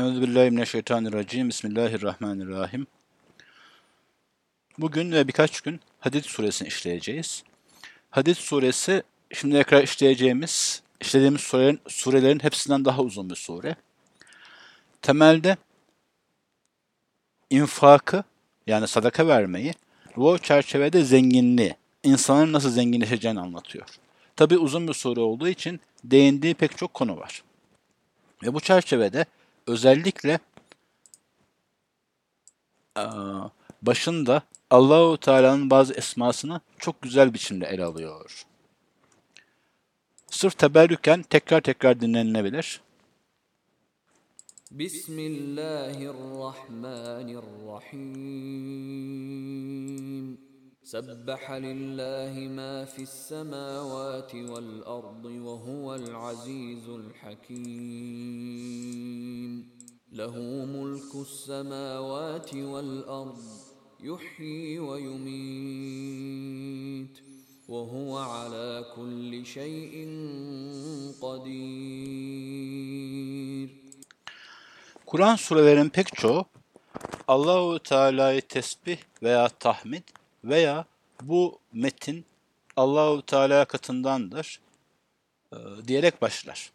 Euzubillahimineşşeytanirracim. Bismillahirrahmanirrahim. Bugün ve birkaç gün Hadid suresini işleyeceğiz. Hadid suresi şimdiye kadar işleyeceğimiz, işlediğimiz surelerin, surelerin hepsinden daha uzun bir sure. Temelde infakı yani sadaka vermeyi ve o çerçevede zenginliği, insanın nasıl zenginleşeceğini anlatıyor. Tabi uzun bir sure olduğu için değindiği pek çok konu var. Ve bu çerçevede özellikle başında Allahu Teala'nın bazı esmasını çok güzel biçimde ele alıyor. Sırf teberrüken tekrar tekrar dinlenilebilir. Bismillahirrahmanirrahim. سبح لله ما في السماوات والأرض وهو العزيز الحكيم. له ملك السماوات والأرض يحيي ويميت وهو على كل شيء قدير. Kur'an surelerin pek çoğu Allahu Teala'yı tesbih veya tahmid veya bu metin Allahu Teala katındandır e, diyerek başlar.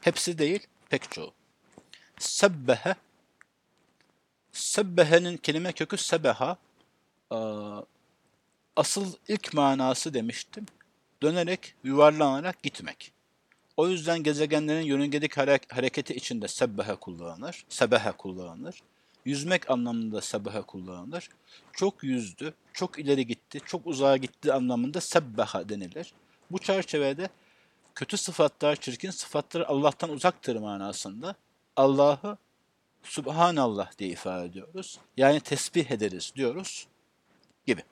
Hepsi değil, pek çoğu. Sebbehe Sebbehe'nin kelime kökü sebeha e, asıl ilk manası demiştim. Dönerek, yuvarlanarak gitmek. O yüzden gezegenlerin yörüngedeki hareketi içinde sebbehe kullanılır. Sebehe kullanılır. Yüzmek anlamında sebehe kullanılır. Çok yüzdü, çok ileri gitti, çok uzağa gitti anlamında sebbeha denilir. Bu çerçevede kötü sıfatlar, çirkin sıfatlar Allah'tan uzaktır manasında. Allah'ı Subhanallah diye ifade ediyoruz. Yani tesbih ederiz diyoruz gibi.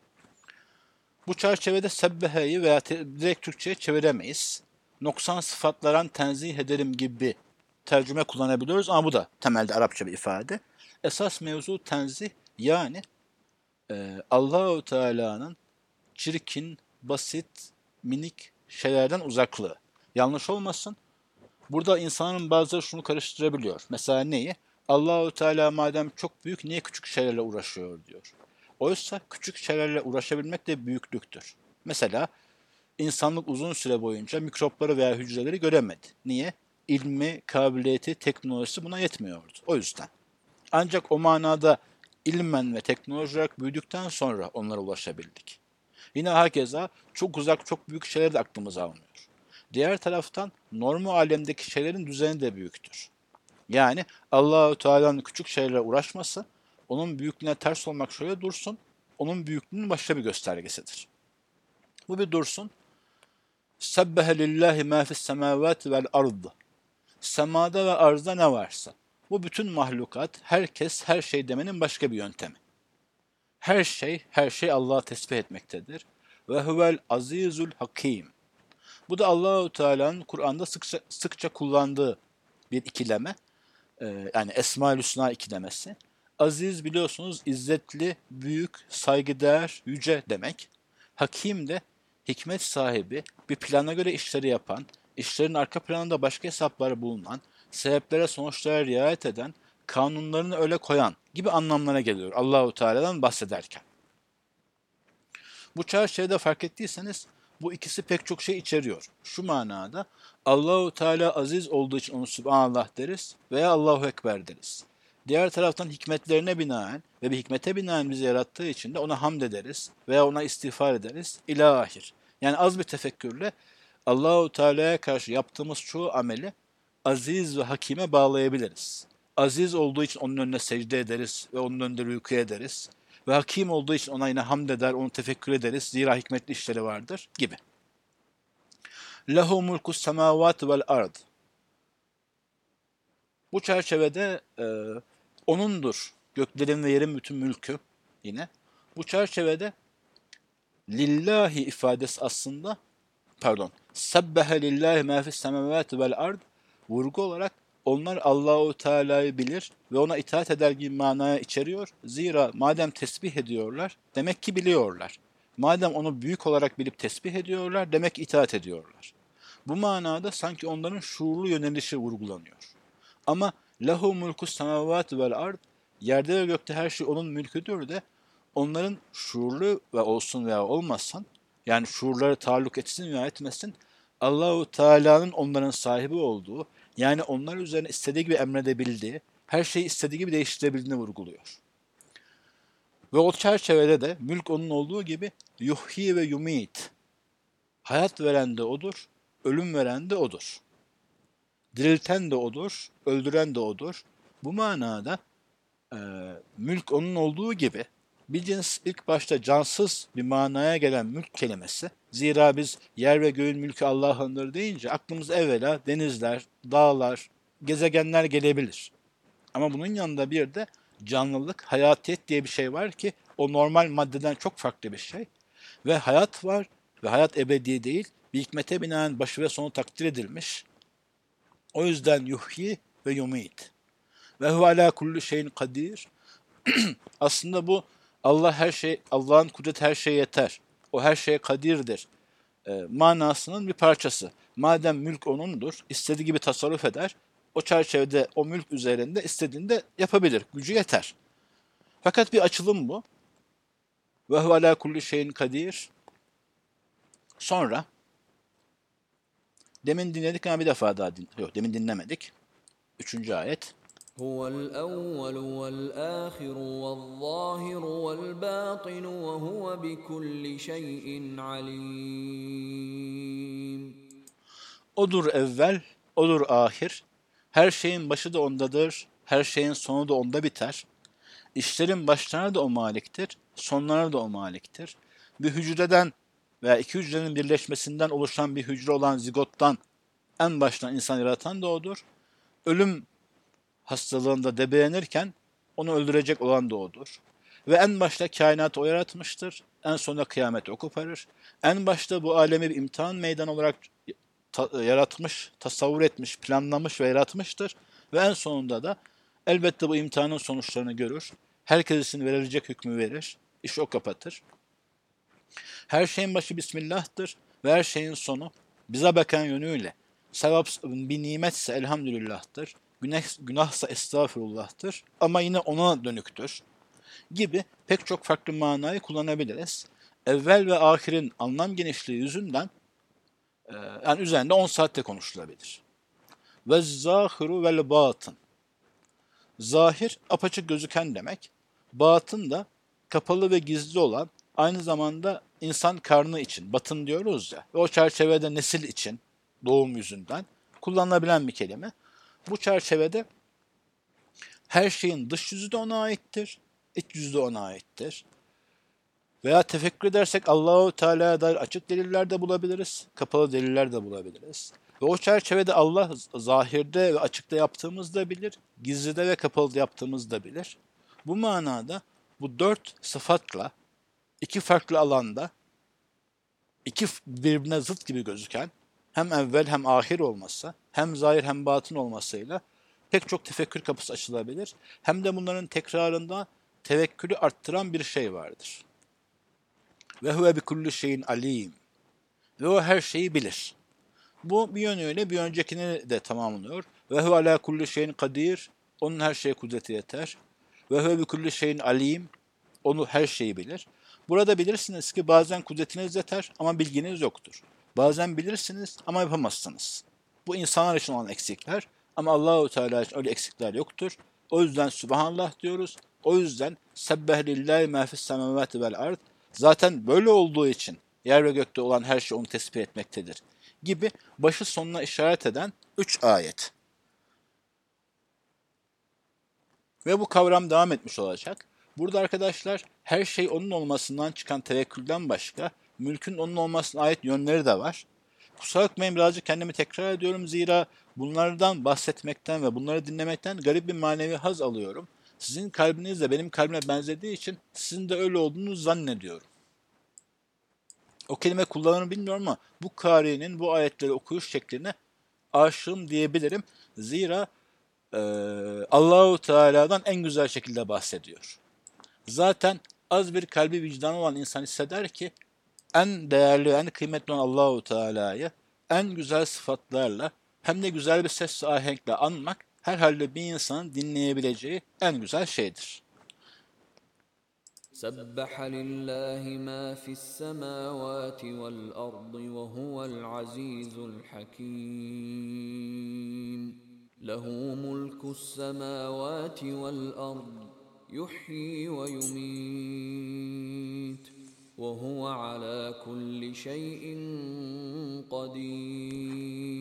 Bu çerçevede sebbeheyi veya direkt Türkçe'ye çeviremeyiz. Noksan sıfatlaran tenzih ederim gibi tercüme kullanabiliyoruz ama bu da temelde Arapça bir ifade. Esas mevzu tenzih yani e, Allahu Teala'nın çirkin, basit, minik şeylerden uzaklığı. Yanlış olmasın. Burada insanın bazıları şunu karıştırabiliyor. Mesela neyi? Allahu Teala madem çok büyük niye küçük şeylerle uğraşıyor diyor. Oysa küçük şeylerle uğraşabilmek de büyüklüktür. Mesela insanlık uzun süre boyunca mikropları veya hücreleri göremedi. Niye? İlmi, kabiliyeti, teknolojisi buna yetmiyordu. O yüzden. Ancak o manada ilmen ve teknoloji olarak büyüdükten sonra onlara ulaşabildik. Yine herkese çok uzak, çok büyük şeyler de aklımıza almıyor. Diğer taraftan normal alemdeki şeylerin düzeni de büyüktür. Yani Allahu Teala'nın küçük şeylere uğraşması, onun büyüklüğüne ters olmak şöyle dursun, onun büyüklüğünün başka bir göstergesidir. Bu bir dursun. Sebbehe lillahi ma fis semavati vel ard. Semada ve arzda ne varsa. Bu bütün mahlukat, herkes, her şey demenin başka bir yöntemi. Her şey, her şey Allah'a tesbih etmektedir. Ve huvel azizul hakim. Bu da Allahu Teala'nın Kur'an'da sıkça, sıkça kullandığı bir ikileme. Ee, yani Esma-ül Hüsna ikilemesi. Aziz biliyorsunuz izzetli, büyük, saygıdeğer, yüce demek. Hakim de hikmet sahibi, bir plana göre işleri yapan, işlerin arka planında başka hesapları bulunan, sebeplere sonuçlara riayet eden, kanunlarını öyle koyan gibi anlamlara geliyor Allahu Teala'dan bahsederken. Bu çerçevede fark ettiyseniz bu ikisi pek çok şey içeriyor. Şu manada Allahu Teala aziz olduğu için onu Subhanallah deriz veya Allahu Ekber deriz. Diğer taraftan hikmetlerine binaen ve bir hikmete binaen bizi yarattığı için de ona hamd ederiz veya ona istiğfar ederiz. İlahir. Yani az bir tefekkürle Allahu Teala'ya karşı yaptığımız çoğu ameli aziz ve hakime bağlayabiliriz. Aziz olduğu için onun önüne secde ederiz ve onun önünde rükû ederiz. Ve hakim olduğu için ona yine hamd eder, onu tefekkür ederiz. Zira hikmetli işleri vardır gibi. Lehu mulku semavat vel ard. Bu çerçevede e, O'nundur göklerin ve yerin bütün mülkü yine. Bu çerçevede lillahi ifadesi aslında pardon sebbehe lillahi ma fis semavati vel ard vurgu olarak onlar Allahu Teala'yı bilir ve ona itaat eder gibi manaya içeriyor. Zira madem tesbih ediyorlar, demek ki biliyorlar. Madem onu büyük olarak bilip tesbih ediyorlar, demek itaat ediyorlar. Bu manada sanki onların şuurlu yönelişi vurgulanıyor. Ama Lehu mulku semavati vel ard. Yerde ve gökte her şey onun mülküdür de onların şuurlu ve olsun veya olmasın yani şuurları taalluk etsin veya etmesin Allahu Teala'nın onların sahibi olduğu yani onlar üzerine istediği gibi emredebildiği, her şeyi istediği gibi değiştirebildiğini vurguluyor. Ve o çerçevede de mülk onun olduğu gibi yuhyi ve yumit. Hayat veren de odur, ölüm veren de odur. Dirilten de odur, öldüren de odur. Bu manada e, mülk onun olduğu gibi cins ilk başta cansız bir manaya gelen mülk kelimesi. Zira biz yer ve göğün mülkü Allah'ındır deyince aklımız evvela denizler, dağlar, gezegenler gelebilir. Ama bunun yanında bir de canlılık, hayatiyet diye bir şey var ki o normal maddeden çok farklı bir şey. Ve hayat var ve hayat ebedi değil. Bir hikmete binaen başı ve sonu takdir edilmiş. O yüzden yuhyi ve yumit. Ve huve ala kulli şeyin kadir. Aslında bu Allah her şey, Allah'ın kudret her şeye yeter. O her şeye kadirdir. E, manasının bir parçası. Madem mülk onundur, istediği gibi tasarruf eder. O çerçevede o mülk üzerinde istediğinde yapabilir. Gücü yeter. Fakat bir açılım bu. Ve huve ala kulli şeyin kadir. Sonra demin dinledik ama bir defa daha din yok demin dinlemedik. Üçüncü ayet. هو الأول والآخر والظاهر والباطن وهو بكل شيء عليم Odur evvel, odur ahir. Her şeyin başı da ondadır, her şeyin sonu da onda biter. İşlerin başlarına da o maliktir, sonlarına da o maliktir. Bir hücreden veya iki hücrenin birleşmesinden oluşan bir hücre olan zigottan en baştan insan yaratan da odur. Ölüm hastalığında debelenirken onu öldürecek olan da odur. Ve en başta kainatı o yaratmıştır. En sonunda kıyameti o koparır. En başta bu alemi bir imtihan meydan olarak ta- yaratmış, tasavvur etmiş, planlamış ve yaratmıştır. Ve en sonunda da elbette bu imtihanın sonuçlarını görür. Herkesin verilecek hükmü verir. İşi o kapatır. Her şeyin başı Bismillah'tır ve her şeyin sonu bize bakan yönüyle sevap bir nimetse elhamdülillah'tır. Günah, günahsa estağfurullah'tır ama yine ona dönüktür gibi pek çok farklı manayı kullanabiliriz. Evvel ve ahirin anlam genişliği yüzünden e, yani üzerinde 10 saatte konuşulabilir. Ve zahiru vel batın. Zahir apaçık gözüken demek. Batın da kapalı ve gizli olan aynı zamanda insan karnı için batın diyoruz ya. Ve o çerçevede nesil için doğum yüzünden kullanılabilen bir kelime. Bu çerçevede her şeyin dış yüzü de ona aittir, iç yüzü de ona aittir. Veya tefekkür edersek Allahu Teala'ya dair açık deliller de bulabiliriz, kapalı deliller de bulabiliriz. Ve o çerçevede Allah zahirde ve açıkta yaptığımızı da bilir, gizlide ve kapalıda yaptığımızı da bilir. Bu manada bu dört sıfatla iki farklı alanda iki birbirine zıt gibi gözüken hem evvel hem ahir olması, hem zahir hem batın olmasıyla pek çok tefekkür kapısı açılabilir. Hem de bunların tekrarında tevekkülü arttıran bir şey vardır. Ve huve bi kulli şeyin alim. Ve o her şeyi bilir. Bu bir yönüyle bir öncekini de tamamlıyor. Ve huve ala kulli şeyin kadir. Onun her şeye kudreti yeter. Ve huve bi kulli şeyin alim. Onu her şeyi bilir. Burada bilirsiniz ki bazen kudretiniz yeter ama bilginiz yoktur. Bazen bilirsiniz ama yapamazsınız. Bu insanlar için olan eksikler ama Allahu Teala için öyle eksikler yoktur. O yüzden Subhanallah diyoruz. O yüzden Sebbeh lillahi ma fis semavati vel ard. Zaten böyle olduğu için yer ve gökte olan her şey onu tespit etmektedir. Gibi başı sonuna işaret eden üç ayet. Ve bu kavram devam etmiş olacak. Burada arkadaşlar her şey onun olmasından çıkan tevekkülden başka mülkün onun olmasına ait yönleri de var. Kusura bakmayın birazcık kendimi tekrar ediyorum zira bunlardan bahsetmekten ve bunları dinlemekten garip bir manevi haz alıyorum. Sizin kalbiniz de benim kalbime benzediği için sizin de öyle olduğunu zannediyorum. O kelime kullanırım bilmiyorum ama bu kari'nin bu ayetleri okuyuş şekline aşığım diyebilirim. Zira e, Allahu Teala'dan en güzel şekilde bahsediyor. Zaten az bir kalbi vicdanı olan insan hisseder ki en değerli, en kıymetli olan Allahu Teala'yı en güzel sıfatlarla hem de güzel bir ses ve ahenkle anmak herhalde bir insanın dinleyebileceği en güzel şeydir. سبح لله ما في السماوات والأرض وهو العزيز الحكيم له ملك السماوات والأرض يحيي ويميت وهو على كل شيء قدير.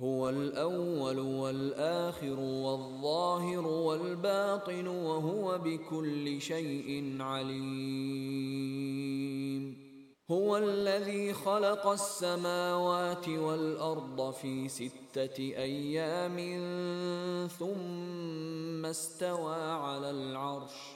هو الأول والآخر والظاهر والباطن وهو بكل شيء عليم. هو الذي خلق السماوات والأرض في ستة أيام ثم استوى على العرش.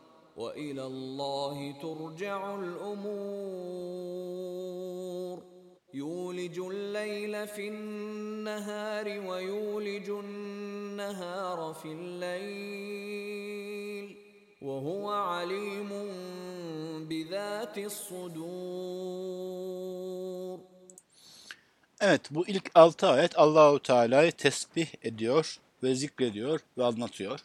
وإلى الله ترجع الأمور يولج الليل في النهار ويولج النهار في الليل وهو عليم بذات الصدور Evet bu ilk 6 ayet Allahu Teala'yı tesbih ediyor ve zikrediyor ve anlatıyor.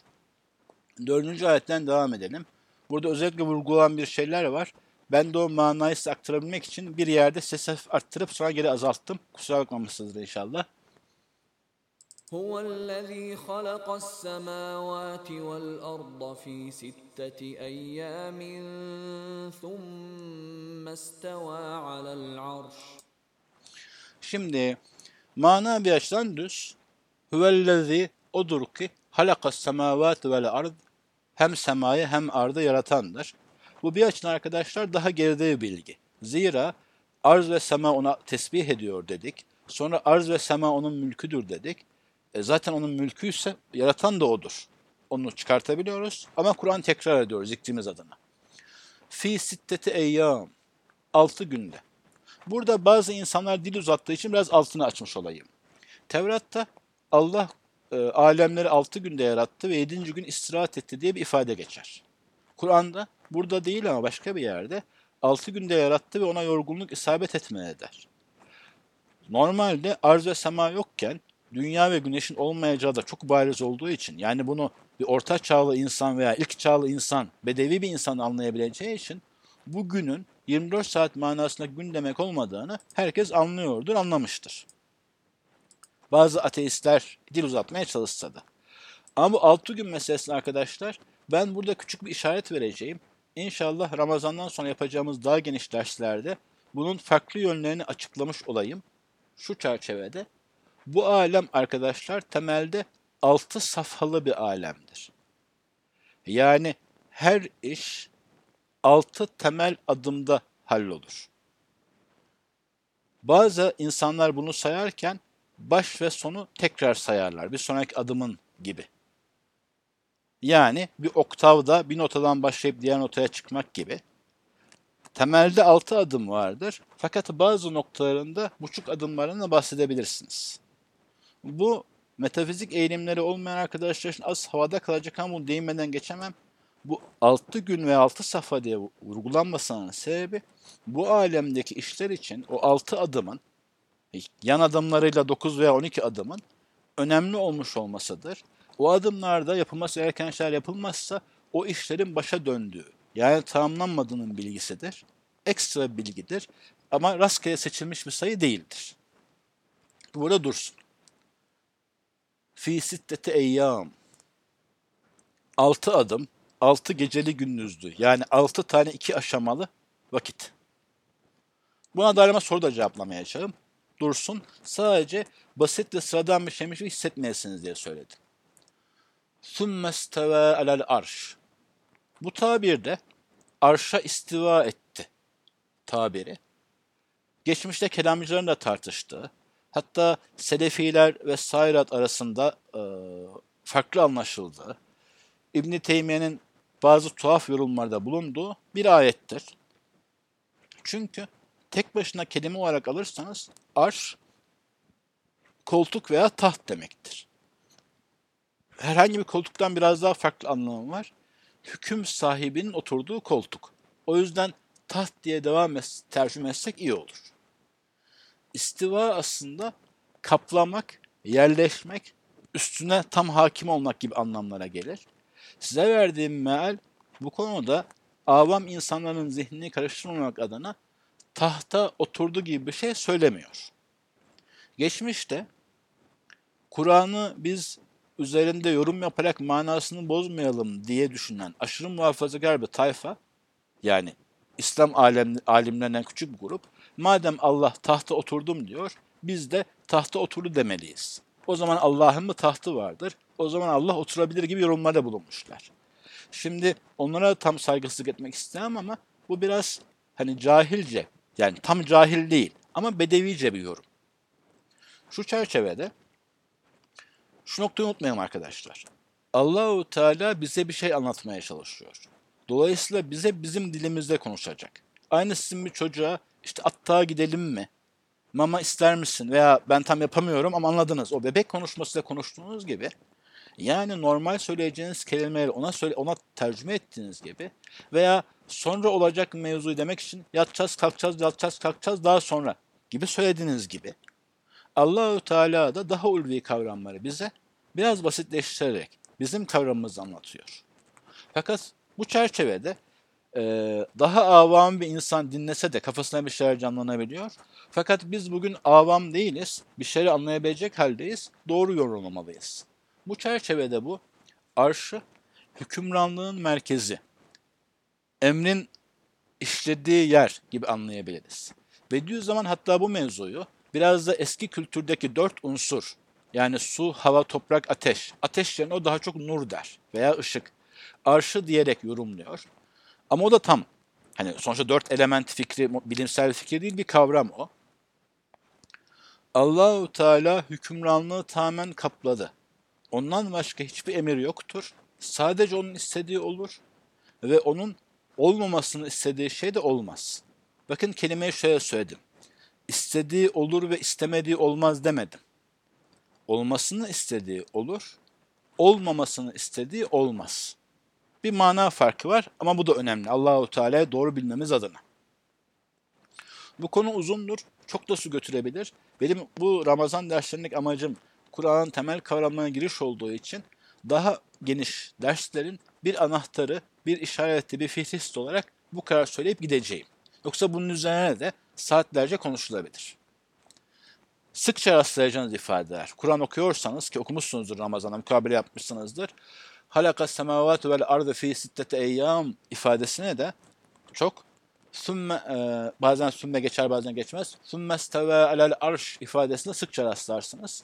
Dördüncü ayetten devam edelim. Burada özellikle vurgulanan bir şeyler var. Ben de o manayı size aktarabilmek için bir yerde sesi hafif arttırıp sonra geri azalttım. Kusura bakmamışsınızdır inşallah. هو الذي خلق السماوات والأرض في ستة أيام ثم استوى على العرش Şimdi mana bir açıdan düz. Huvellezî odur ki halakas semavat vel ard hem semayı hem ardı yaratandır. Bu bir açıdan arkadaşlar daha geride bir bilgi. Zira arz ve sema ona tesbih ediyor dedik. Sonra arz ve sema onun mülküdür dedik. E zaten onun mülküyse yaratan da odur. Onu çıkartabiliyoruz ama Kur'an tekrar ediyor zikrimiz adına. Fi sitteti eyyam. Altı günde. Burada bazı insanlar dil uzattığı için biraz altını açmış olayım. Tevrat'ta Allah e, alemleri altı günde yarattı ve yedinci gün istirahat etti diye bir ifade geçer. Kur'an'da burada değil ama başka bir yerde altı günde yarattı ve ona yorgunluk isabet etmeye der. Normalde arz ve sema yokken dünya ve güneşin olmayacağı da çok bariz olduğu için yani bunu bir orta çağlı insan veya ilk çağlı insan, bedevi bir insan anlayabileceği için bu günün 24 saat manasında gün demek olmadığını herkes anlıyordur, anlamıştır. Bazı ateistler dil uzatmaya çalışsa da. Ama bu 6 gün meselesine arkadaşlar ben burada küçük bir işaret vereceğim. İnşallah Ramazan'dan sonra yapacağımız daha geniş derslerde bunun farklı yönlerini açıklamış olayım. Şu çerçevede bu alem arkadaşlar temelde 6 safhalı bir alemdir. Yani her iş 6 temel adımda hallolur. Bazı insanlar bunu sayarken baş ve sonu tekrar sayarlar. Bir sonraki adımın gibi. Yani bir oktavda bir notadan başlayıp diğer notaya çıkmak gibi. Temelde altı adım vardır. Fakat bazı noktalarında buçuk adımlarını bahsedebilirsiniz. Bu metafizik eğilimleri olmayan arkadaşlar için az havada kalacak ama bunu değinmeden geçemem. Bu altı gün ve altı safa diye vurgulanmasının sebebi bu alemdeki işler için o altı adımın yan adımlarıyla 9 veya 12 adımın önemli olmuş olmasıdır. O adımlarda yapılması gereken şeyler yapılmazsa o işlerin başa döndüğü, yani tamamlanmadığının bilgisidir. Ekstra bilgidir ama rastgele seçilmiş bir sayı değildir. Burada dursun. Fi sitteti eyyam. Altı adım, altı geceli gündüzdü. Yani altı tane iki aşamalı vakit. Buna dair soru da cevaplamaya çalışalım dursun. Sadece basit ve sıradan bir şeymiş gibi hissetmeyesiniz diye söyledim. ثُمَّ اسْتَوَى alel arş. Bu tabirde arşa istiva etti tabiri. Geçmişte kelamcıların da tartıştığı, hatta Selefiler ve Sayrat arasında e, farklı anlaşıldığı, İbn Teymiye'nin bazı tuhaf yorumlarda bulunduğu bir ayettir. Çünkü tek başına kelime olarak alırsanız arş koltuk veya taht demektir. Herhangi bir koltuktan biraz daha farklı anlamı var. Hüküm sahibinin oturduğu koltuk. O yüzden taht diye devam et, tercüme etsek iyi olur. İstiva aslında kaplamak, yerleşmek, üstüne tam hakim olmak gibi anlamlara gelir. Size verdiğim meal bu konuda avam insanların zihnini karıştırmamak adına tahta oturdu gibi bir şey söylemiyor. Geçmişte Kur'an'ı biz üzerinde yorum yaparak manasını bozmayalım diye düşünen aşırı muhafazakar bir tayfa yani İslam alem, alimlerinden küçük bir grup madem Allah tahta oturdum diyor biz de tahta oturdu demeliyiz. O zaman Allah'ın mı tahtı vardır? O zaman Allah oturabilir gibi yorumlarda bulunmuşlar. Şimdi onlara tam saygısızlık etmek istemem ama bu biraz hani cahilce yani tam cahil değil ama bedevice bir yorum. Şu çerçevede şu noktayı unutmayalım arkadaşlar. Allahu Teala bize bir şey anlatmaya çalışıyor. Dolayısıyla bize bizim dilimizde konuşacak. Aynı sizin bir çocuğa işte attağa gidelim mi? Mama ister misin? Veya ben tam yapamıyorum ama anladınız. O bebek konuşmasıyla konuştuğunuz gibi yani normal söyleyeceğiniz kelimeleri ona söyle ona tercüme ettiğiniz gibi veya sonra olacak mevzuyu demek için yatacağız, kalkacağız, yatacağız, kalkacağız daha sonra gibi söylediğiniz gibi Allahü Teala da daha ulvi kavramları bize biraz basitleştirerek bizim kavramımızı anlatıyor. Fakat bu çerçevede e, daha avam bir insan dinlese de kafasına bir şeyler canlanabiliyor. Fakat biz bugün avam değiliz, bir şeyleri anlayabilecek haldeyiz, doğru yorumlamalıyız. Bu çerçevede bu arşı hükümranlığın merkezi, emrin işlediği yer gibi anlayabiliriz. Bediüzzaman hatta bu mevzuyu biraz da eski kültürdeki dört unsur yani su, hava, toprak, ateş. Ateş yerine o daha çok nur der veya ışık. Arşı diyerek yorumluyor. Ama o da tam. Hani sonuçta dört element fikri, bilimsel fikir değil bir kavram o. Allahu Teala hükümranlığı tamamen kapladı. Ondan başka hiçbir emir yoktur. Sadece onun istediği olur ve onun olmamasını istediği şey de olmaz. Bakın kelimeyi şöyle söyledim. İstediği olur ve istemediği olmaz demedim. Olmasını istediği olur, olmamasını istediği olmaz. Bir mana farkı var ama bu da önemli. Allahu Teala'yı doğru bilmemiz adına. Bu konu uzundur, çok da su götürebilir. Benim bu Ramazan derslerindeki amacım Kur'an'ın temel kavramlarına giriş olduğu için daha geniş derslerin bir anahtarı, bir işareti, bir fihrist olarak bu kadar söyleyip gideceğim. Yoksa bunun üzerine de saatlerce konuşulabilir. Sıkça rastlayacağınız ifadeler. Kur'an okuyorsanız ki okumuşsunuzdur Ramazan'da, mukabele yapmışsınızdır. Halaka semavat vel ardı fi sittete eyyam ifadesine de çok sümme, e, bazen sümme geçer bazen geçmez. Sümme steve alel arş ifadesine sıkça rastlarsınız.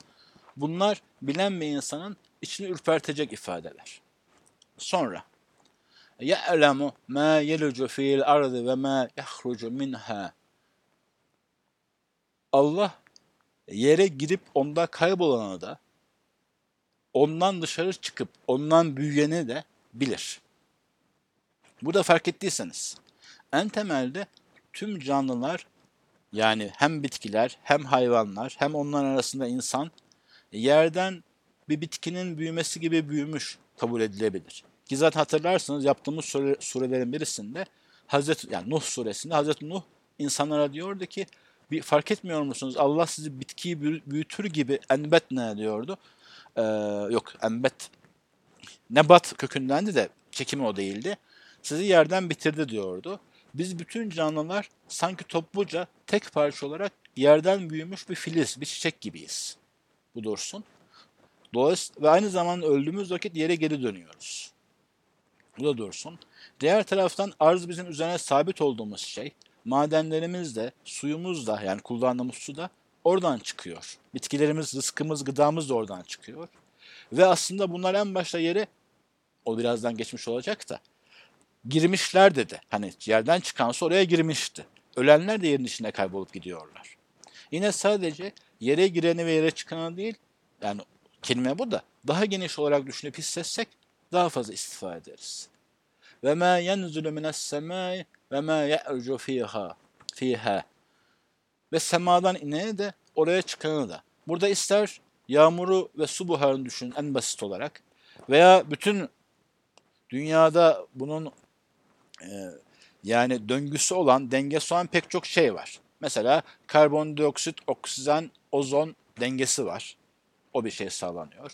Bunlar bilen bir insanın içini ürpertecek ifadeler. Sonra يَعْلَمُ مَا يَلُجُ فِي الْأَرْضِ وَمَا يَخْرُجُ مِنْهَا Allah yere girip onda kaybolanı da ondan dışarı çıkıp ondan büyüyeni de bilir. Burada fark ettiyseniz en temelde tüm canlılar yani hem bitkiler hem hayvanlar hem onlar arasında insan yerden bir bitkinin büyümesi gibi büyümüş kabul edilebilir. Ki zaten hatırlarsınız yaptığımız sure, surelerin birisinde Hazreti yani Nuh suresinde Hazreti Nuh insanlara diyordu ki bir fark etmiyor musunuz? Allah sizi bitkiyi büyütür gibi enbet ne diyordu? Ee, yok enbet nebat kökündendi de çekimi o değildi. Sizi yerden bitirdi diyordu. Biz bütün canlılar sanki topluca tek parça olarak yerden büyümüş bir filiz, bir çiçek gibiyiz. Bu dursun. Dolayısıyla ve aynı zamanda öldüğümüz vakit yere geri dönüyoruz. Bu da dursun. Diğer taraftan arz bizim üzerine sabit olduğumuz şey, madenlerimiz de, suyumuz da yani kullandığımız su da oradan çıkıyor. Bitkilerimiz, rızkımız, gıdamız da oradan çıkıyor. Ve aslında bunlar en başta yere, o birazdan geçmiş olacak da, girmişler dedi. Hani yerden çıkan su oraya girmişti. Ölenler de yerin içinde kaybolup gidiyorlar. Yine sadece yere gireni ve yere çıkanı değil, yani kelime bu da. Daha geniş olarak düşünüp hissetsek daha fazla istifade ederiz. Ve ma yenzulu mines semai ve ma ye'rucu fiha fiha. Ve semadan ineni de oraya çıkanı da. Burada ister yağmuru ve su buharını düşünün en basit olarak veya bütün dünyada bunun e, yani döngüsü olan, dengesi olan pek çok şey var. Mesela karbondioksit, oksijen, ozon dengesi var. O bir şey sağlanıyor.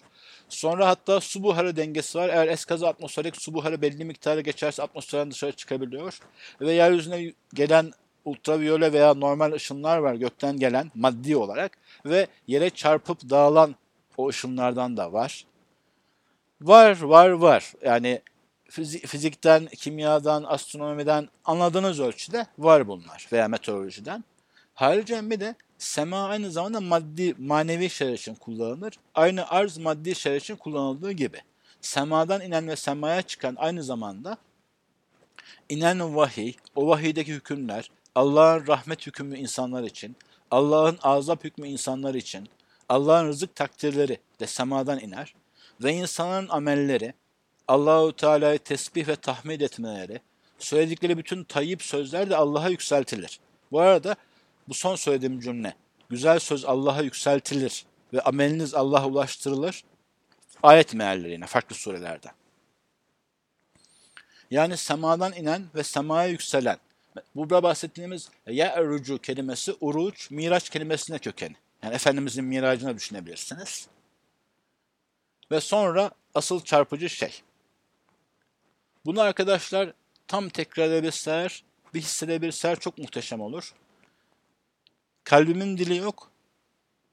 Sonra hatta su buharı dengesi var. Eğer eskaza atmosferik su buharı belli miktarı geçerse atmosferden dışarı çıkabiliyor. Ve yeryüzüne gelen ultraviyole veya normal ışınlar var gökten gelen maddi olarak ve yere çarpıp dağılan o ışınlardan da var. Var, var, var. Yani fizikten, kimyadan, astronomiden anladığınız ölçüde var bunlar veya meteorolojiden. Ayrıca bir de sema aynı zamanda maddi, manevi şeyler için kullanılır. Aynı arz maddi şeyler için kullanıldığı gibi. Semadan inen ve semaya çıkan aynı zamanda inen vahiy, o vahiydeki hükümler, Allah'ın rahmet hükmü insanlar için, Allah'ın azap hükmü insanlar için, Allah'ın rızık takdirleri de semadan iner ve insanların amelleri, Allahu Teala'yı tesbih ve tahmid etmeleri, söyledikleri bütün tayyip sözler de Allah'a yükseltilir. Bu arada bu son söylediğim cümle, güzel söz Allah'a yükseltilir ve ameliniz Allah'a ulaştırılır. Ayet mealleri yine farklı surelerden. Yani semadan inen ve semaya yükselen. Burada bahsettiğimiz ye'rucu kelimesi uruç, miraç kelimesine kökeni. Yani Efendimizin miracına düşünebilirsiniz. Ve sonra asıl çarpıcı şey. Bunu arkadaşlar tam tekrar edebilseler, bir hissedebilseler çok muhteşem olur. Kalbimin dili yok.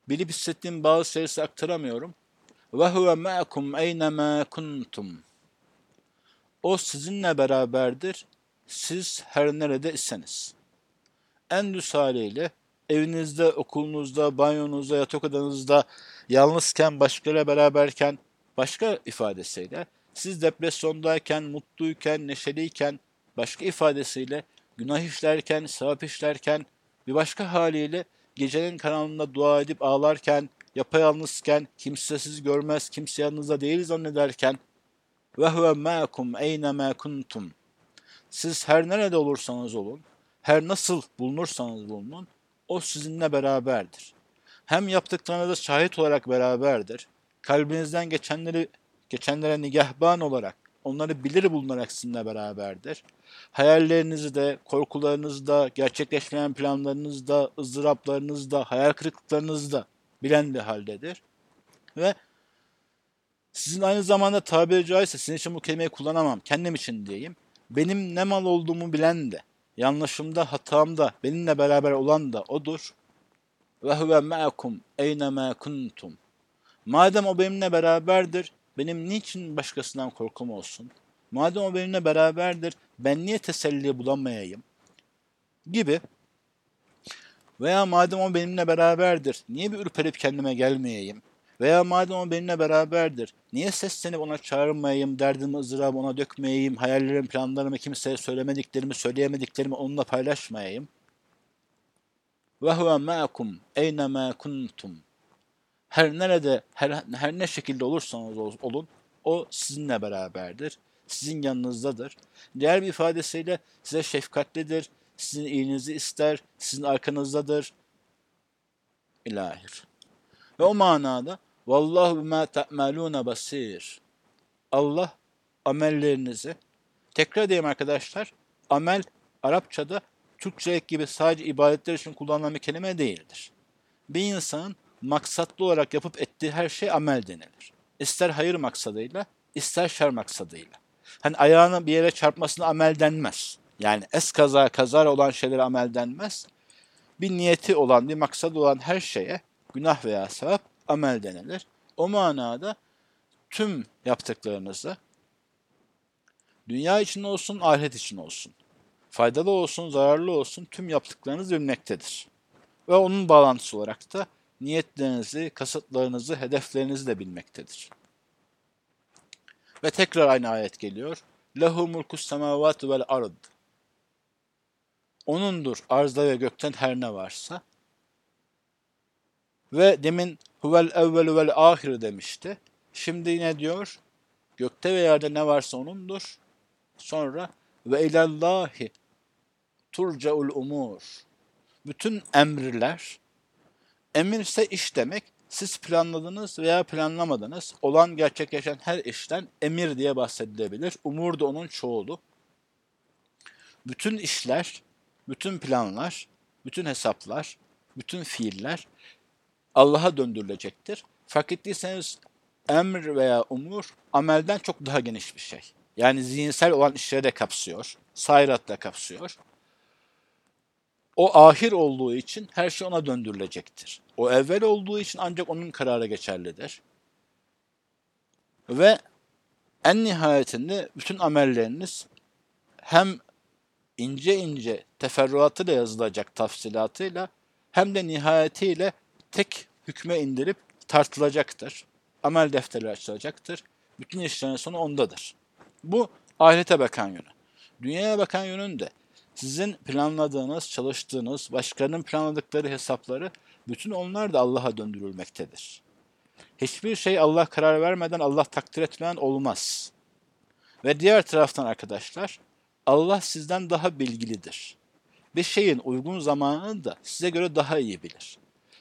Bilip hissettiğim bazı şeyleri aktaramıyorum. Ve huve ma'akum eynema kuntum. O sizinle beraberdir. Siz her nerede iseniz. En haliyle evinizde, okulunuzda, banyonuzda, yatak odanızda yalnızken, başkalarıyla beraberken başka ifadesiyle siz depresyondayken, mutluyken, neşeliyken başka ifadesiyle günah işlerken, sevap işlerken bir başka haliyle gecenin karanlığında dua edip ağlarken, yapayalnızken, kimse sizi görmez, kimse yanınızda değil zannederken ve huve ma'kum eyne ma kuntum. Siz her nerede olursanız olun, her nasıl bulunursanız bulunun, o sizinle beraberdir. Hem yaptıklarınızda şahit olarak beraberdir, kalbinizden geçenleri geçenlere nigahban olarak, onları bilir bulunarak sizinle beraberdir. Hayallerinizi de, korkularınızı da, gerçekleşmeyen planlarınızı da, ızdıraplarınızı da, hayal kırıklıklarınızı da bilen bir haldedir. Ve sizin aynı zamanda tabiri caizse sizin için bu kelimeyi kullanamam, kendim için diyeyim. Benim ne mal olduğumu bilen de, yanlışımda, hatamda, benimle beraber olan da odur. Ve huve ma'akum eyne kuntum. Madem o benimle beraberdir, benim niçin başkasından korkum olsun? Madem o benimle beraberdir, ben niye teselli bulamayayım? Gibi. Veya madem o benimle beraberdir, niye bir ürperip kendime gelmeyeyim? Veya madem o benimle beraberdir, niye seslenip ona çağırmayayım, derdimi, ızdırabı ona dökmeyeyim, hayallerimi, planlarımı kimseye söylemediklerimi, söyleyemediklerimi onunla paylaşmayayım? Ve huve ma'akum eyne kuntum her nerede, her, her ne şekilde olursanız olun, o sizinle beraberdir. Sizin yanınızdadır. Diğer bir ifadesiyle size şefkatlidir, sizin iyiliğinizi ister, sizin arkanızdadır. İlahir. Ve o manada Vallahu bima ta'maluna basir. Allah amellerinizi tekrar edeyim arkadaşlar. Amel Arapçada Türkçe gibi sadece ibadetler için kullanılan bir kelime değildir. Bir insanın maksatlı olarak yapıp ettiği her şey amel denilir. İster hayır maksadıyla, ister şer maksadıyla. Hani ayağının bir yere çarpmasına amel denmez. Yani es kaza kazara olan şeylere amel denmez. Bir niyeti olan, bir maksadı olan her şeye günah veya sevap amel denilir. O manada tüm yaptıklarınızı dünya için olsun, ahiret için olsun, faydalı olsun, zararlı olsun tüm yaptıklarınız bilmektedir. Ve onun bağlantısı olarak da niyetlerinizi, kasıtlarınızı, hedeflerinizi de bilmektedir. Ve tekrar aynı ayet geliyor. Lehu mulkus semavati vel ard. Onundur arzda ve gökten her ne varsa. Ve demin huvel evvelu vel ahir demişti. Şimdi yine diyor gökte ve yerde ne varsa onundur. Sonra ve ilallahi turcaul umur. Bütün emrler, emir ise iş demek. Siz planladınız veya planlamadınız. Olan gerçekleşen her işten emir diye bahsedilebilir. Umur da onun çoğulu. Bütün işler, bütün planlar, bütün hesaplar, bütün fiiller Allah'a döndürülecektir. Fark ettiyseniz emr veya umur amelden çok daha geniş bir şey. Yani zihinsel olan işleri de kapsıyor. Sayrat da kapsıyor. O ahir olduğu için her şey ona döndürülecektir. O evvel olduğu için ancak onun kararı geçerlidir. Ve en nihayetinde bütün amelleriniz hem ince ince teferruatıyla yazılacak tafsilatıyla hem de nihayetiyle tek hükme indirip tartılacaktır. Amel defteri açılacaktır. Bütün işlerin sonu ondadır. Bu ahirete bakan yönü. Dünyaya bakan yönün de sizin planladığınız, çalıştığınız, başkalarının planladıkları hesapları bütün onlar da Allah'a döndürülmektedir. Hiçbir şey Allah karar vermeden, Allah takdir etmeyen olmaz. Ve diğer taraftan arkadaşlar, Allah sizden daha bilgilidir. Bir şeyin uygun zamanını da size göre daha iyi bilir.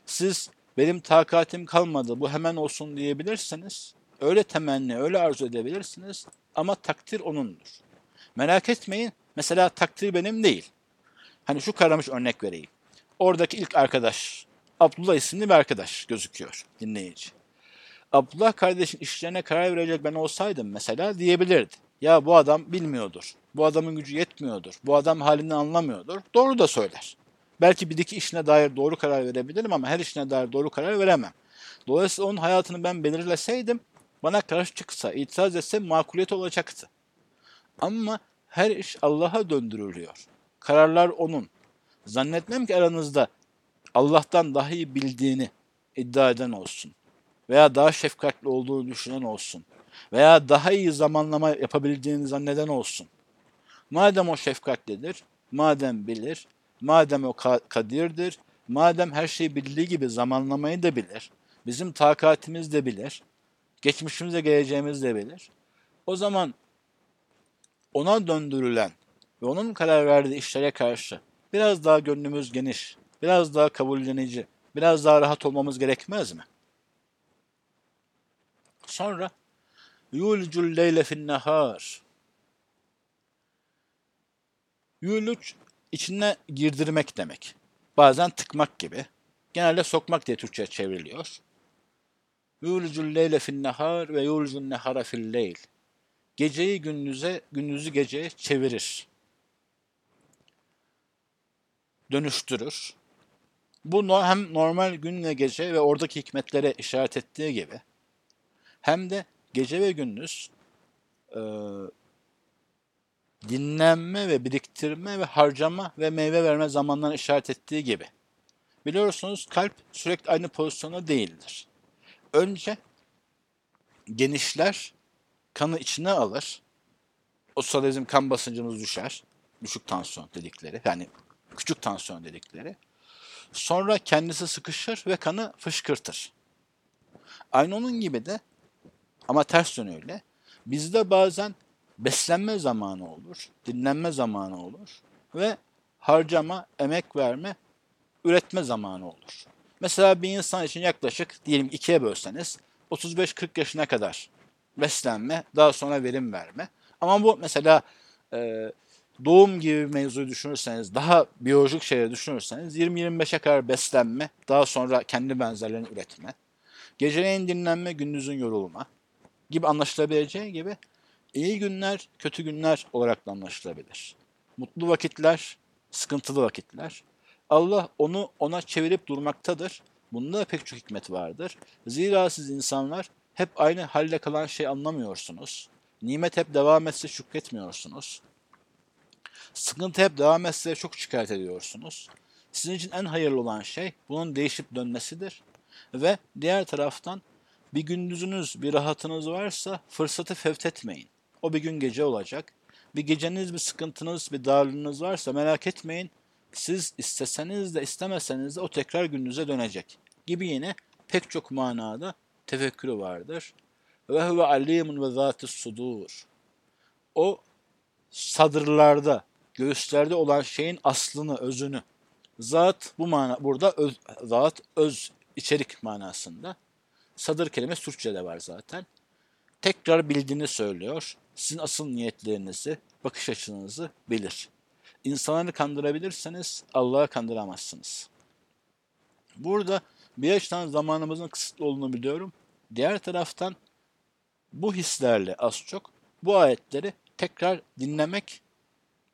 Siz benim takatim kalmadı bu hemen olsun diyebilirsiniz. Öyle temenni, öyle arzu edebilirsiniz ama takdir O'nundur. Merak etmeyin, mesela takdir benim değil. Hani şu karamış örnek vereyim. Oradaki ilk arkadaş, Abdullah isimli bir arkadaş gözüküyor dinleyici. Abdullah kardeşin işlerine karar verecek ben olsaydım mesela diyebilirdi. Ya bu adam bilmiyordur. Bu adamın gücü yetmiyordur. Bu adam halinden anlamıyordur. Doğru da söyler. Belki bir iki işine dair doğru karar verebilirim ama her işine dair doğru karar veremem. Dolayısıyla onun hayatını ben belirleseydim bana karşı çıksa, itiraz etse makuliyet olacaktı. Ama her iş Allah'a döndürülüyor. Kararlar O'nun. Zannetmem ki aranızda Allah'tan daha iyi bildiğini iddia eden olsun. Veya daha şefkatli olduğunu düşünen olsun. Veya daha iyi zamanlama yapabildiğini zanneden olsun. Madem o şefkatlidir, madem bilir, madem o kadirdir, madem her şeyi bildiği gibi zamanlamayı da bilir, bizim takatimiz de bilir, geçmişimize geleceğimiz de bilir. O zaman ona döndürülen ve onun karar verdiği işlere karşı biraz daha gönlümüz geniş, biraz daha kabullenici, biraz daha rahat olmamız gerekmez mi? Sonra yulicul leyle fin nehar Yuluç içine girdirmek demek. Bazen tıkmak gibi. Genelde sokmak diye Türkçe çevriliyor. Yulicul leyle fin nehar ve yulicul nehara fil leyl. Geceyi gündüze, gündüzü geceye çevirir. Dönüştürür. Bu hem normal günle gece ve oradaki hikmetlere işaret ettiği gibi hem de gece ve gündüz e, dinlenme ve biriktirme ve harcama ve meyve verme zamanlarını işaret ettiği gibi. Biliyorsunuz kalp sürekli aynı pozisyonda değildir. Önce genişler, kanı içine alır. O sırada bizim kan basıncımız düşer. Düşük tansiyon dedikleri. Yani küçük tansiyon dedikleri. Sonra kendisi sıkışır ve kanı fışkırtır. Aynı onun gibi de ama ters yönüyle bizde bazen beslenme zamanı olur, dinlenme zamanı olur ve harcama, emek verme, üretme zamanı olur. Mesela bir insan için yaklaşık diyelim ikiye bölseniz 35-40 yaşına kadar beslenme, daha sonra verim verme. Ama bu mesela e, doğum gibi bir mevzuyu düşünürseniz, daha biyolojik şeyleri düşünürseniz 20-25'e kadar beslenme, daha sonra kendi benzerlerini üretme. Geceleyin dinlenme, gündüzün yorulma gibi anlaşılabileceği gibi iyi günler, kötü günler olarak da anlaşılabilir. Mutlu vakitler, sıkıntılı vakitler. Allah onu ona çevirip durmaktadır. Bunda da pek çok hikmet vardır. Zira siz insanlar hep aynı halde kalan şey anlamıyorsunuz. Nimet hep devam etse şükretmiyorsunuz. Sıkıntı hep devam etse çok şikayet ediyorsunuz. Sizin için en hayırlı olan şey bunun değişip dönmesidir. Ve diğer taraftan bir gündüzünüz, bir rahatınız varsa fırsatı fevtetmeyin. O bir gün gece olacak. Bir geceniz, bir sıkıntınız, bir darlığınız varsa merak etmeyin. Siz isteseniz de istemeseniz de o tekrar gününüze dönecek. Gibi yine pek çok manada tefekkürü vardır. Ve huve alimun ve zâtis sudur. O sadırlarda, göğüslerde olan şeyin aslını, özünü. Zat bu mana burada öz, zat öz içerik manasında. Sadır kelimesi Türkçe'de var zaten. Tekrar bildiğini söylüyor. Sizin asıl niyetlerinizi, bakış açınızı bilir. İnsanları kandırabilirseniz Allah'ı kandıramazsınız. Burada bir açıdan zamanımızın kısıtlı olduğunu biliyorum. Diğer taraftan bu hislerle az çok bu ayetleri tekrar dinlemek,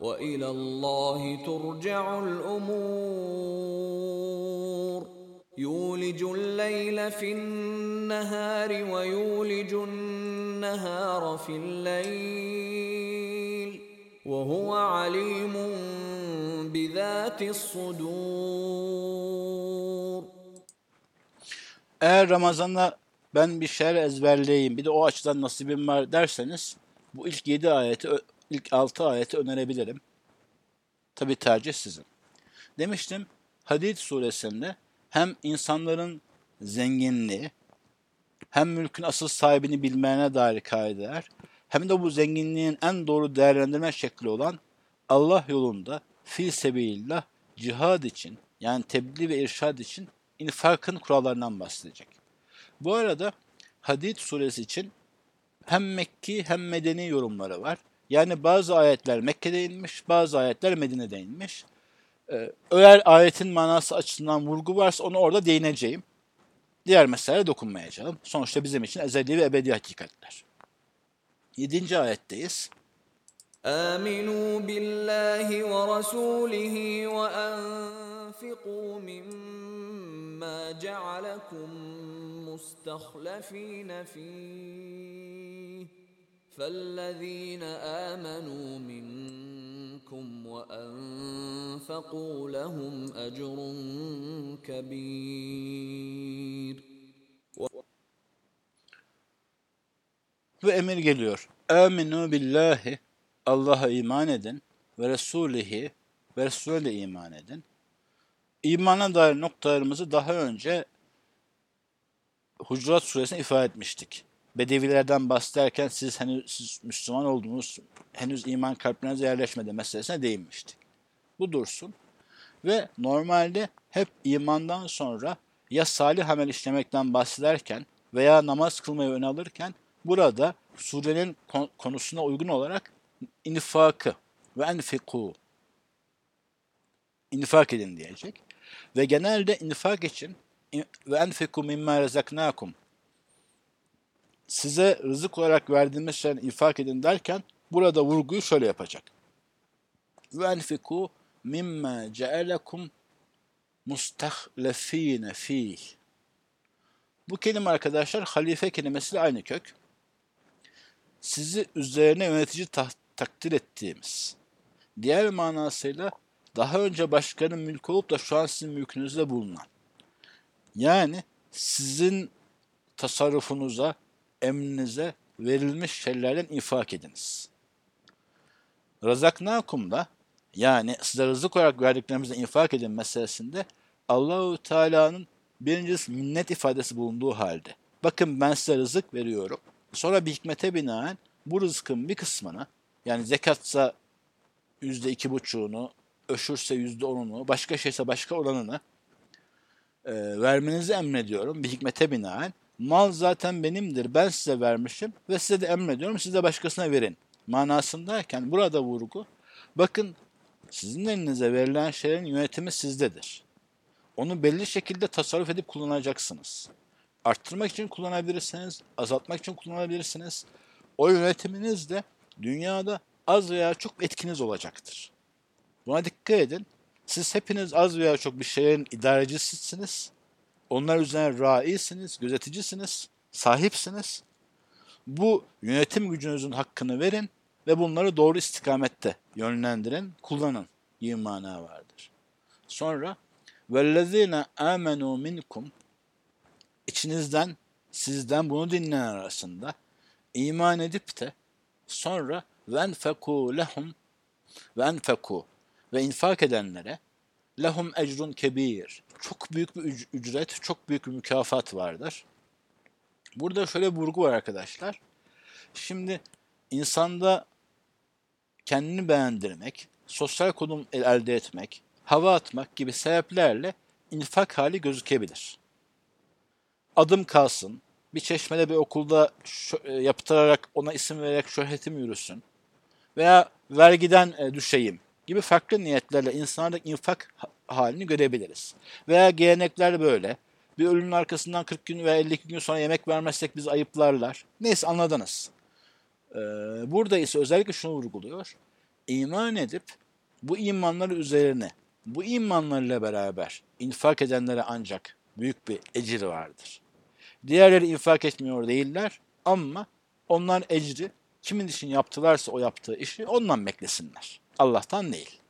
وإلى الله ترجع الأمور يولج الليل في النهار ويولج النهار في الليل وهو عليم بذات الصدور Eğer Ramazan'da ben bir şeyler ezberleyeyim, bir de o açıdan nasibim var derseniz bu ilk 7 ayeti, ö- ilk 6 ayeti önerebilirim. Tabi tercih sizin. Demiştim Hadid suresinde hem insanların zenginliği hem mülkün asıl sahibini bilmene dair kaideler hem de bu zenginliğin en doğru değerlendirme şekli olan Allah yolunda fi sebilillah cihad için yani tebliğ ve irşad için infakın kurallarından bahsedecek. Bu arada Hadid suresi için hem Mekki hem Medeni yorumları var. Yani bazı ayetler Mekke'de inmiş, bazı ayetler Medine'de inmiş. Ee, eğer ayetin manası açısından vurgu varsa onu orada değineceğim. Diğer meselelere dokunmayacağım. Sonuçta bizim için ezeli ve ebedi hakikatler. Yedinci ayetteyiz. آمنوا بالله ورسوله وأنفقوا مما جعلكم مستخلفين فيه فالذين آمنوا منكم وأنفقوا لهم أجر كبير Ve emir geliyor. Aminu billahi Allah'a iman edin ve Resulihi ve Resul'e iman edin. İmana dair noktalarımızı daha önce Hucurat suresinde ifade etmiştik. Bedevilerden bahsederken siz henüz Müslüman olduğunuz, henüz iman kalplerinize yerleşmedi meselesine değinmiştik. Bu dursun. Ve normalde hep imandan sonra ya salih amel işlemekten bahsederken veya namaz kılmayı öne alırken burada surenin kon- konusuna uygun olarak infakı ve enfiku infak edin diyecek. Ve genelde infak için in- ve enfiku mimma rezaknakum size rızık olarak verdiğimiz şeyden infak edin derken burada vurguyu şöyle yapacak. Enfiku mimma cealekum mustahlefine fih. Bu kelime arkadaşlar halife kelimesiyle aynı kök. Sizi üzerine yönetici ta- takdir ettiğimiz. Diğer manasıyla daha önce başkanın mülkü olup da şu an sizin mülkünüzde bulunan. Yani sizin tasarrufunuza, emrinize verilmiş şeylerden infak ediniz. Razaknakum'da yani size rızık olarak verdiklerimizden infak edin meselesinde Allahu Teala'nın Birincisi minnet ifadesi bulunduğu halde. Bakın ben size rızık veriyorum. Sonra bir hikmete binaen bu rızkın bir kısmını yani zekatsa yüzde iki buçuğunu, öşürse yüzde onunu, başka şeyse başka oranını e, vermenizi emrediyorum bir hikmete binaen. Mal zaten benimdir, ben size vermişim ve size de emrediyorum, siz de başkasına verin manasındayken burada vurgu, bakın sizin elinize verilen şeylerin yönetimi sizdedir. Onu belli şekilde tasarruf edip kullanacaksınız. Arttırmak için kullanabilirsiniz, azaltmak için kullanabilirsiniz. O yönetiminiz de dünyada az veya çok etkiniz olacaktır. Buna dikkat edin. Siz hepiniz az veya çok bir şeylerin idarecisisiniz. Onlar üzerine raisiniz, gözeticisiniz, sahipsiniz. Bu yönetim gücünüzün hakkını verin ve bunları doğru istikamette yönlendirin, kullanın diye mana vardır. Sonra vellezine amenu minkum içinizden sizden bunu dinleyen arasında iman edip de sonra venfeku lehum venfeku ve infak edenlere lehum ecrun kebir. Çok büyük bir ücret, çok büyük bir mükafat vardır. Burada şöyle bir vurgu var arkadaşlar. Şimdi insanda kendini beğendirmek, sosyal konum elde etmek, hava atmak gibi sebeplerle infak hali gözükebilir. Adım kalsın, bir çeşmede bir okulda e, yaptırarak ona isim vererek şöhretim yürüsün veya vergiden e, düşeyim gibi farklı niyetlerle insanlardaki infak halini görebiliriz. Veya gelenekler böyle. Bir ölünün arkasından 40 gün veya 52 gün sonra yemek vermezsek bizi ayıplarlar. Neyse anladınız. Ee, burada ise özellikle şunu vurguluyor. İman edip bu imanları üzerine, bu imanlarla beraber infak edenlere ancak büyük bir ecir vardır. Diğerleri infak etmiyor değiller ama onlar ecri kimin için yaptılarsa o yaptığı işi ondan beklesinler. Allah'tan değil.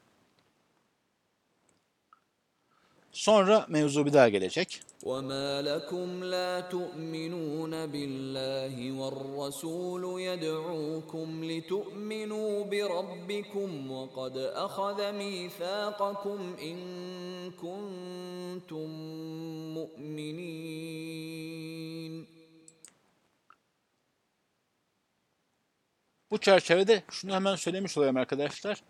Sonra mevzu bir daha gelecek. وَمَا لَكُمْ لَا تُؤْمِنُونَ بِاللّٰهِ وَالرَّسُولُ يَدْعُوكُمْ لِتُؤْمِنُوا بِرَبِّكُمْ وَقَدْ أَخَذَ مِيثَاقَكُمْ إِن كُنتُم مُؤْمِنِينَ Bu çerçevede şunu hemen söylemiş olayım arkadaşlar.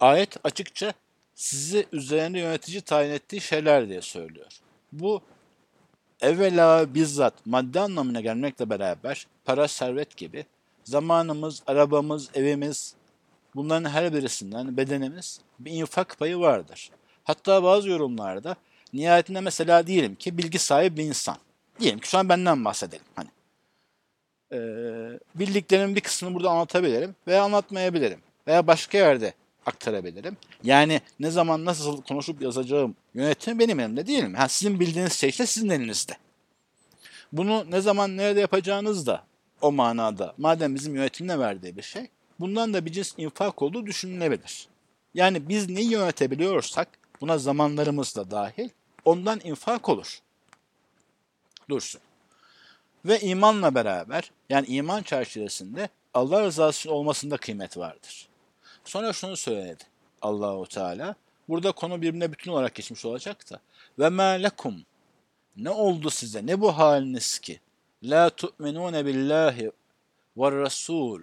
Ayet açıkça sizi üzerinde yönetici tayin ettiği şeyler diye söylüyor. Bu evvela bizzat madde anlamına gelmekle beraber para, servet gibi zamanımız, arabamız, evimiz bunların her birisinden bedenimiz bir infak payı vardır. Hatta bazı yorumlarda nihayetinde mesela diyelim ki bilgi sahibi bir insan. Diyelim ki şu an benden bahsedelim. Hani e, bildiklerimin bir kısmını burada anlatabilirim veya anlatmayabilirim. Veya başka yerde aktarabilirim. Yani ne zaman nasıl konuşup yazacağım yönetimi benim elimde değil mi? Ha, sizin bildiğiniz şey işte sizin elinizde. Bunu ne zaman nerede yapacağınız da o manada madem bizim yönetimine verdiği bir şey bundan da bir cins infak olduğu düşünülebilir. Yani biz neyi yönetebiliyorsak buna zamanlarımız da dahil ondan infak olur. Dursun. Ve imanla beraber yani iman çerçevesinde Allah rızası olmasında kıymet vardır. Sonra şunu söyledi Allahu Teala. Burada konu birbirine bütün olarak geçmiş olacak da. Ve ma lekum ne oldu size? Ne bu haliniz ki? La tu'minune billahi ve rasul.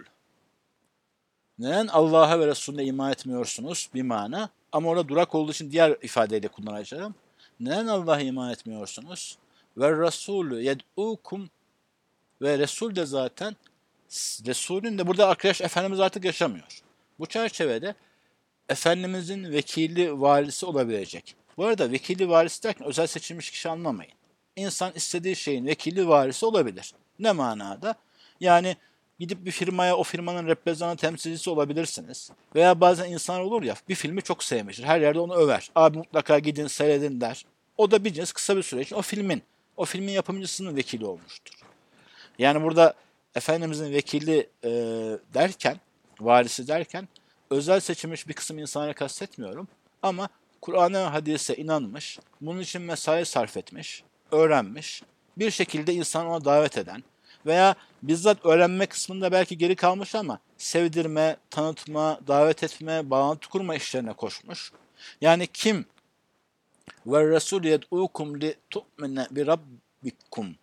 Neden Allah'a ve Resulüne iman etmiyorsunuz? Bir mana. Ama orada durak olduğu için diğer ifadeyle kullanacağım. Neden Allah'a iman etmiyorsunuz? Ve Resulü yed'ukum ve Resul de zaten Resulün de burada arkadaş Efendimiz artık yaşamıyor. Bu çerçevede Efendimizin vekili valisi olabilecek. Bu arada vekili valisi derken özel seçilmiş kişi anlamayın. İnsan istediği şeyin vekili valisi olabilir. Ne manada? Yani gidip bir firmaya o firmanın reprezentanı temsilcisi olabilirsiniz. Veya bazen insan olur ya bir filmi çok sevmiştir. Her yerde onu över. Abi mutlaka gidin seyredin der. O da bir cins kısa bir süre için o filmin, o filmin yapımcısının vekili olmuştur. Yani burada Efendimizin vekili e, derken, varisi derken özel seçilmiş bir kısım insanları kastetmiyorum. Ama Kur'an'a ve hadise inanmış, bunun için mesai sarf etmiş, öğrenmiş, bir şekilde insan ona davet eden veya bizzat öğrenme kısmında belki geri kalmış ama sevdirme, tanıtma, davet etme, bağlantı kurma işlerine koşmuş. Yani kim ve Resul yed'ukum li tu'mine bi rabbikum.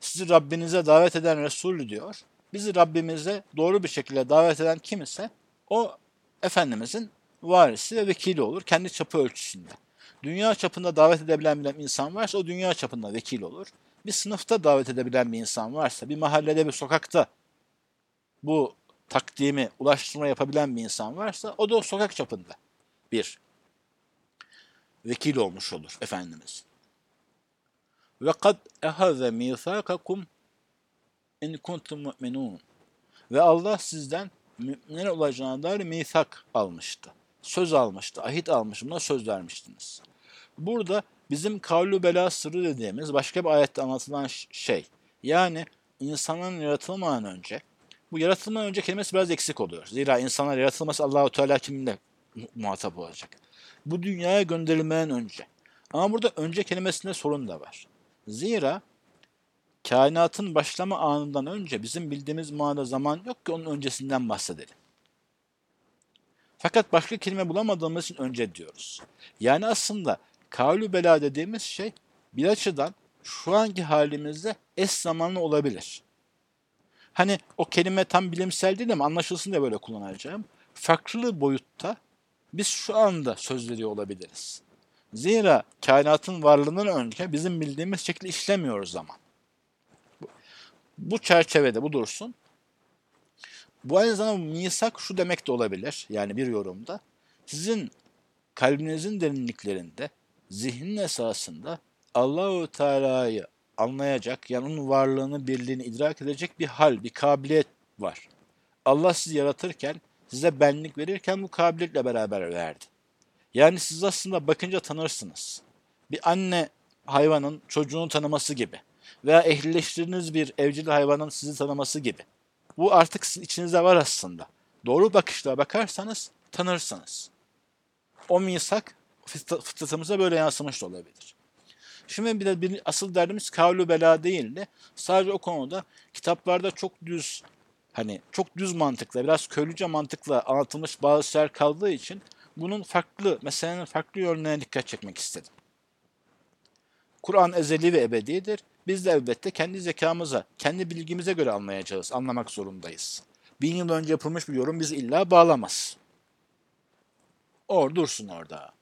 Sizi Rabbinize davet eden Resul diyor. Bizi Rabbimize doğru bir şekilde davet eden kim ise o Efendimizin varisi ve vekili olur kendi çapı ölçüsünde. Dünya çapında davet edebilen bir insan varsa o dünya çapında vekil olur. Bir sınıfta davet edebilen bir insan varsa, bir mahallede, bir sokakta bu takdimi, ulaştırma yapabilen bir insan varsa o da o sokak çapında bir vekil olmuş olur Efendimiz. Ve kad ehaze mithakakum in kuntum mu'minun. Ve Allah sizden müminler olacağına dair misak almıştı. Söz almıştı, ahit almıştı. Buna söz vermiştiniz. Burada bizim kavlu bela sırrı dediğimiz başka bir ayette anlatılan şey. Yani insanın yaratılmadan önce bu yaratılmadan önce kelimesi biraz eksik oluyor. Zira insanlar yaratılması Allahu Teala kimle muhatap olacak? Bu dünyaya gönderilmeden önce. Ama burada önce kelimesinde sorun da var. Zira kainatın başlama anından önce bizim bildiğimiz manada zaman yok ki onun öncesinden bahsedelim. Fakat başka kelime bulamadığımız için önce diyoruz. Yani aslında kavlu bela dediğimiz şey bir açıdan şu anki halimizde eş zamanlı olabilir. Hani o kelime tam bilimsel değil ama anlaşılsın diye böyle kullanacağım. Farklı boyutta biz şu anda söz veriyor olabiliriz. Zira kainatın varlığından önce bizim bildiğimiz şekilde işlemiyor zaman. Bu, çerçevede bu dursun. Bu aynı zamanda misak şu demek de olabilir. Yani bir yorumda. Sizin kalbinizin derinliklerinde, zihnin esasında Allahu Teala'yı anlayacak, yani onun varlığını, birliğini idrak edecek bir hal, bir kabiliyet var. Allah sizi yaratırken, size benlik verirken bu kabiliyetle beraber verdi. Yani siz aslında bakınca tanırsınız. Bir anne hayvanın çocuğunu tanıması gibi veya ehlileştirdiğiniz bir evcil hayvanın sizi tanıması gibi. Bu artık sizin içinizde var aslında. Doğru bakışla bakarsanız tanırsınız. O misak fıtratımıza böyle yansımış da olabilir. Şimdi bir de bir, asıl derdimiz kavlu bela değil de sadece o konuda kitaplarda çok düz hani çok düz mantıkla biraz köylüce mantıkla anlatılmış bazı şeyler kaldığı için bunun farklı meselenin farklı yönlerine dikkat çekmek istedim. Kur'an ezeli ve ebedidir. Biz de elbette kendi zekamıza, kendi bilgimize göre anlayacağız, anlamak zorundayız. Bin yıl önce yapılmış bir yorum bizi illa bağlamaz. Or dursun orada.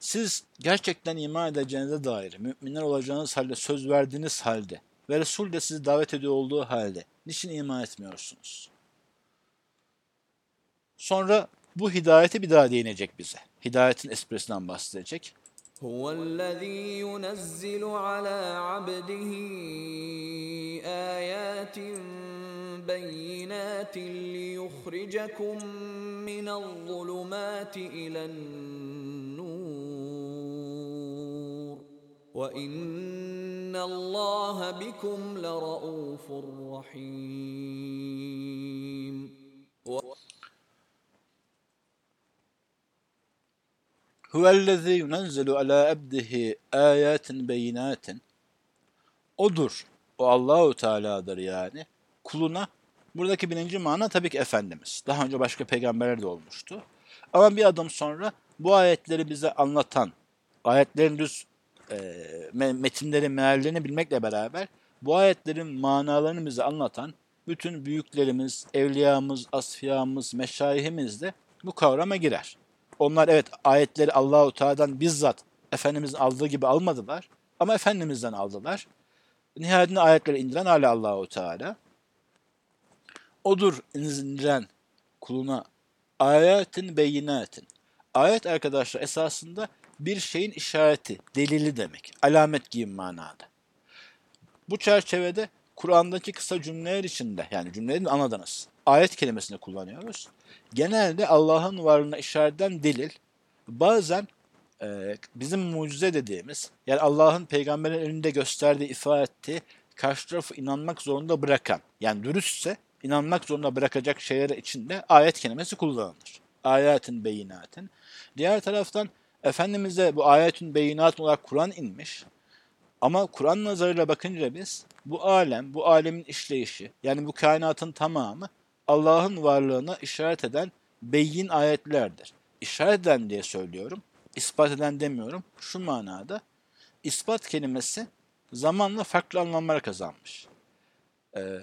Siz gerçekten iman edeceğinize dair, müminler olacağınız halde söz verdiğiniz halde ve Resul de sizi davet ediyor olduğu halde niçin iman etmiyorsunuz? Sonra bu hidayeti bir daha değinecek bize. Hidayetin esprisinden bahsedecek. هو الذي ينزل على عبده آيات بينات ليخرجكم من الظلمات إلى النور وإن الله بكم لرؤوف رحيم Huvellezî yunezzilu alâ ebdihi âyâtin beyinâtin. Odur. O Allahu Teala'dır yani. Kuluna buradaki birinci mana tabii ki Efendimiz. Daha önce başka peygamberler de olmuştu. Ama bir adım sonra bu ayetleri bize anlatan, ayetlerin düz e, metinleri, meallerini bilmekle beraber bu ayetlerin manalarını bize anlatan bütün büyüklerimiz, evliyamız, asfiyamız, meşayihimiz de bu kavrama girer. Onlar evet ayetleri Allahu Teala'dan bizzat Efendimizin aldığı gibi almadılar ama Efendimiz'den aldılar. Nihayetinde ayetleri indiren hala Allahu Teala. Odur indiren kuluna ayetin beyinatin. Ayet arkadaşlar esasında bir şeyin işareti, delili demek. Alamet gibi manada. Bu çerçevede Kur'an'daki kısa cümleler içinde yani cümlelerin anladınız. Ayet kelimesini kullanıyoruz. Genelde Allah'ın varlığına işaret eden delil bazen e, bizim mucize dediğimiz yani Allah'ın peygamberin önünde gösterdiği, ifade ettiği karşı tarafı inanmak zorunda bırakan yani dürüstse inanmak zorunda bırakacak şeyler içinde ayet kelimesi kullanılır. Ayetin beyinatin. Diğer taraftan Efendimiz'e bu ayetin beyinat olarak Kur'an inmiş. Ama Kur'an nazarıyla bakınca biz bu alem, bu alemin işleyişi yani bu kainatın tamamı Allah'ın varlığına işaret eden beyin ayetlerdir. İşaret eden diye söylüyorum. ispat eden demiyorum. Şu manada ispat kelimesi zamanla farklı anlamlar kazanmış. Ee,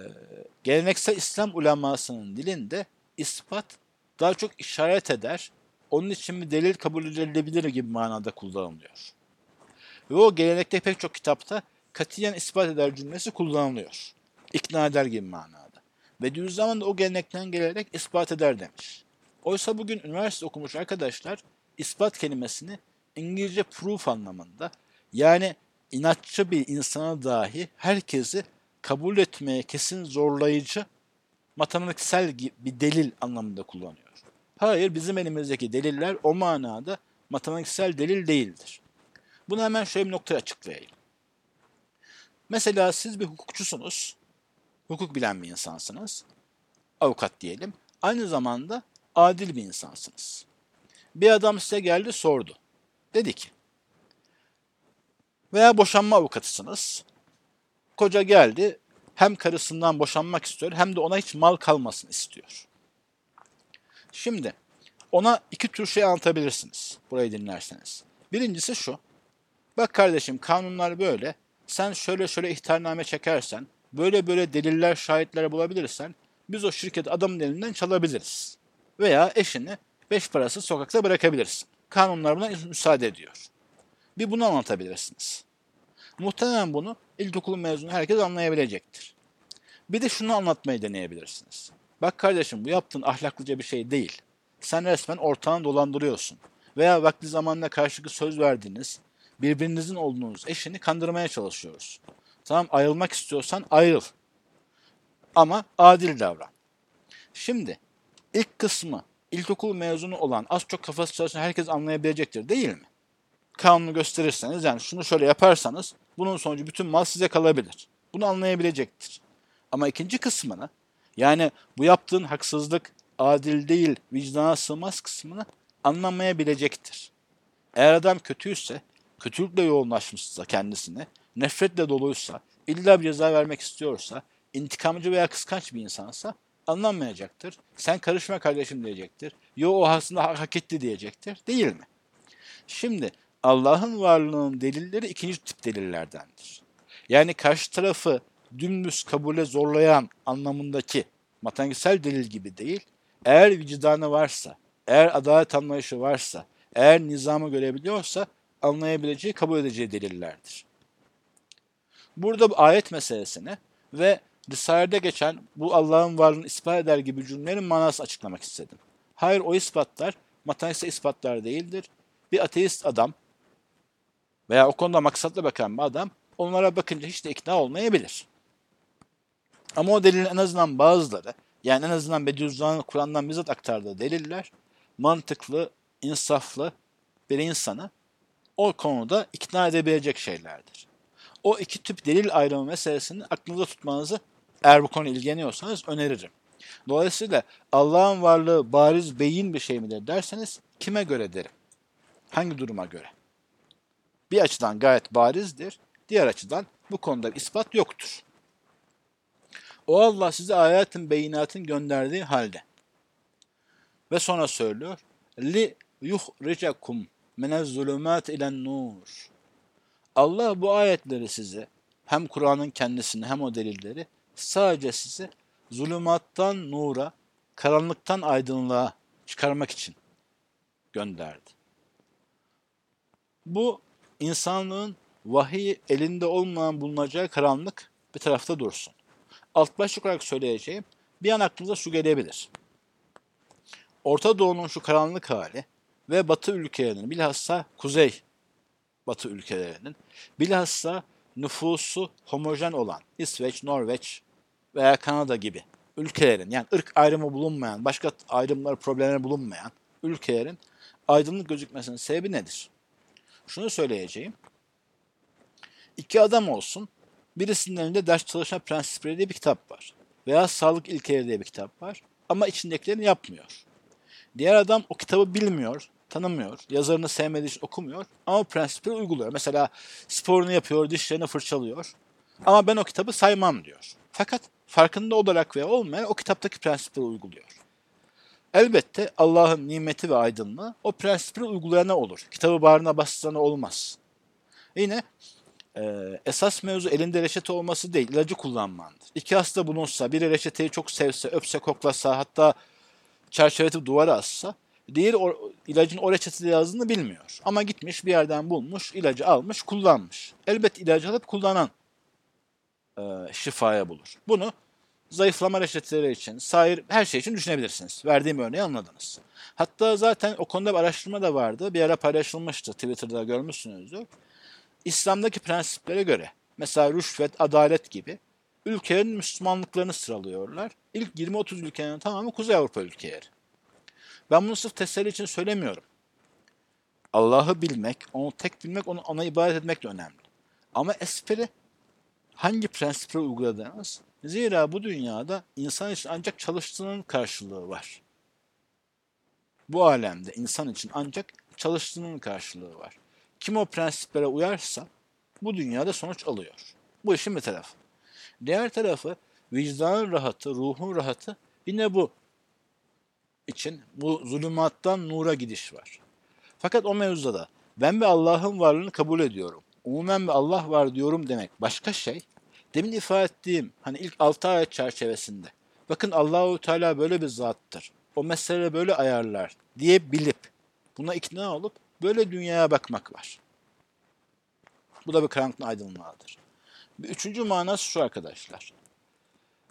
geleneksel İslam ulemasının dilinde ispat daha çok işaret eder, onun için bir delil kabul edilebilir gibi manada kullanılıyor. Ve o gelenekte pek çok kitapta katiyen ispat eder cümlesi kullanılıyor. İkna eder gibi manada. Bediüzzaman da o gelenekten gelerek ispat eder demiş. Oysa bugün üniversite okumuş arkadaşlar ispat kelimesini İngilizce proof anlamında yani inatçı bir insana dahi herkesi kabul etmeye kesin zorlayıcı matematiksel bir delil anlamında kullanıyor. Hayır bizim elimizdeki deliller o manada matematiksel delil değildir. Bunu hemen şöyle bir noktaya açıklayayım. Mesela siz bir hukukçusunuz, hukuk bilen bir insansınız, avukat diyelim. Aynı zamanda adil bir insansınız. Bir adam size geldi sordu. Dedi ki, veya boşanma avukatısınız. Koca geldi, hem karısından boşanmak istiyor hem de ona hiç mal kalmasın istiyor. Şimdi ona iki tür şey anlatabilirsiniz burayı dinlerseniz. Birincisi şu. Bak kardeşim kanunlar böyle. Sen şöyle şöyle ihtarname çekersen, böyle böyle deliller, şahitler bulabilirsen biz o şirketi adamın elinden çalabiliriz. Veya eşini beş parası sokakta bırakabilirsin. Kanunlar buna müsaade ediyor. Bir bunu anlatabilirsiniz. Muhtemelen bunu ilkokul mezunu herkes anlayabilecektir. Bir de şunu anlatmayı deneyebilirsiniz. Bak kardeşim bu yaptığın ahlaklıca bir şey değil. Sen resmen ortağını dolandırıyorsun. Veya vakti zamanında karşılıklı söz verdiğiniz, birbirinizin olduğunuz eşini kandırmaya çalışıyoruz. Tamam ayrılmak istiyorsan ayrıl. Ama adil davran. Şimdi ilk kısmı ilkokul mezunu olan az çok kafası çalışan herkes anlayabilecektir değil mi? Kanunu gösterirseniz yani şunu şöyle yaparsanız bunun sonucu bütün mal size kalabilir. Bunu anlayabilecektir. Ama ikinci kısmını yani bu yaptığın haksızlık adil değil, vicdana sığmaz kısmını anlamayabilecektir. Eğer adam kötüyse, kötülükle yoğunlaşmışsa kendisine, nefretle doluysa, illa bir ceza vermek istiyorsa, intikamcı veya kıskanç bir insansa anlamayacaktır. Sen karışma kardeşim diyecektir. Yo o aslında hak etti diyecektir. Değil mi? Şimdi Allah'ın varlığının delilleri ikinci tip delillerdendir. Yani karşı tarafı dümdüz kabule zorlayan anlamındaki matematiksel delil gibi değil, eğer vicdanı varsa, eğer adalet anlayışı varsa, eğer nizamı görebiliyorsa anlayabileceği, kabul edeceği delillerdir. Burada bu ayet meselesini ve Risale'de geçen bu Allah'ın varlığını ispat eder gibi cümlelerin manasını açıklamak istedim. Hayır o ispatlar matematiksel ispatlar değildir. Bir ateist adam veya o konuda maksatla bakan bir adam onlara bakınca hiç de ikna olmayabilir. Ama o delilin en azından bazıları, yani en azından Bediüzzaman'ın Kur'an'dan bizzat aktardığı deliller, mantıklı, insaflı bir insanı o konuda ikna edebilecek şeylerdir. O iki tip delil ayrımı meselesini aklınızda tutmanızı eğer bu konu ilgileniyorsanız öneririm. Dolayısıyla Allah'ın varlığı bariz beyin bir şey midir derseniz kime göre derim? Hangi duruma göre? Bir açıdan gayet barizdir, diğer açıdan bu konuda bir ispat yoktur. O Allah size ayetin beyinatın gönderdiği halde. Ve sonra söylüyor. Li yuhricakum minez zulumat ilen nur. Allah bu ayetleri size hem Kur'an'ın kendisini hem o delilleri sadece sizi zulümattan nura, karanlıktan aydınlığa çıkarmak için gönderdi. Bu insanlığın vahiy elinde olmayan bulunacağı karanlık bir tarafta dursun. Alt başlık olarak söyleyeceğim bir an aklınıza şu gelebilir. Orta Doğu'nun şu karanlık hali ve Batı ülkelerinin bilhassa Kuzey Batı ülkelerinin bilhassa nüfusu homojen olan İsveç, Norveç veya Kanada gibi ülkelerin yani ırk ayrımı bulunmayan, başka ayrımlar, problemler bulunmayan ülkelerin aydınlık gözükmesinin sebebi nedir? Şunu söyleyeceğim. İki adam olsun, birisinin elinde ders çalışma prensipleri diye bir kitap var. Veya sağlık ilkeleri diye bir kitap var. Ama içindekilerini yapmıyor. Diğer adam o kitabı bilmiyor, tanımıyor, yazarını sevmediği için okumuyor ama prensipleri uyguluyor. Mesela sporunu yapıyor, dişlerini fırçalıyor. Ama ben o kitabı saymam diyor. Fakat farkında olarak veya olmayan o kitaptaki prensipleri uyguluyor. Elbette Allah'ın nimeti ve aydınlığı o prensipleri uygulayana olur. Kitabı bağrına bastırana olmaz. Yine e, esas mevzu elinde reçete olması değil, ilacı kullanmandır. İki hasta bulunsa, biri reçeteyi çok sevse, öpse, koklasa, hatta çerçeveletip duvara assa, diğeri o, ilacın o reçetede yazdığını bilmiyor. Ama gitmiş bir yerden bulmuş, ilacı almış, kullanmış. Elbet ilacı alıp kullanan e, şifaya bulur. Bunu zayıflama reçeteleri için, sair her şey için düşünebilirsiniz. Verdiğim örneği anladınız. Hatta zaten o konuda bir araştırma da vardı. Bir ara paylaşılmıştı. Twitter'da görmüşsünüzdür. İslam'daki prensiplere göre, mesela rüşvet, adalet gibi ülkelerin Müslümanlıklarını sıralıyorlar. İlk 20-30 ülkenin tamamı Kuzey Avrupa ülkeleri. Ben bunu sırf teselli için söylemiyorum. Allah'ı bilmek, onu tek bilmek, onu ona ibadet etmek de önemli. Ama espri hangi prensipleri uyguladığınız, zira bu dünyada insan için ancak çalıştığının karşılığı var. Bu alemde insan için ancak çalıştığının karşılığı var. Kim o prensiplere uyarsa bu dünyada sonuç alıyor. Bu işin bir tarafı. Diğer tarafı vicdanın rahatı, ruhun rahatı yine bu için bu zulümattan nura gidiş var. Fakat o mevzuda da ben bir Allah'ın varlığını kabul ediyorum. Umumen bir Allah var diyorum demek başka şey. Demin ifade ettiğim hani ilk 6 ayet çerçevesinde bakın Allahu Teala böyle bir zattır. O meseleleri böyle ayarlar diye bilip buna ikna olup böyle dünyaya bakmak var. Bu da bir karanlık aydınlığıdır. Bir üçüncü manası şu arkadaşlar.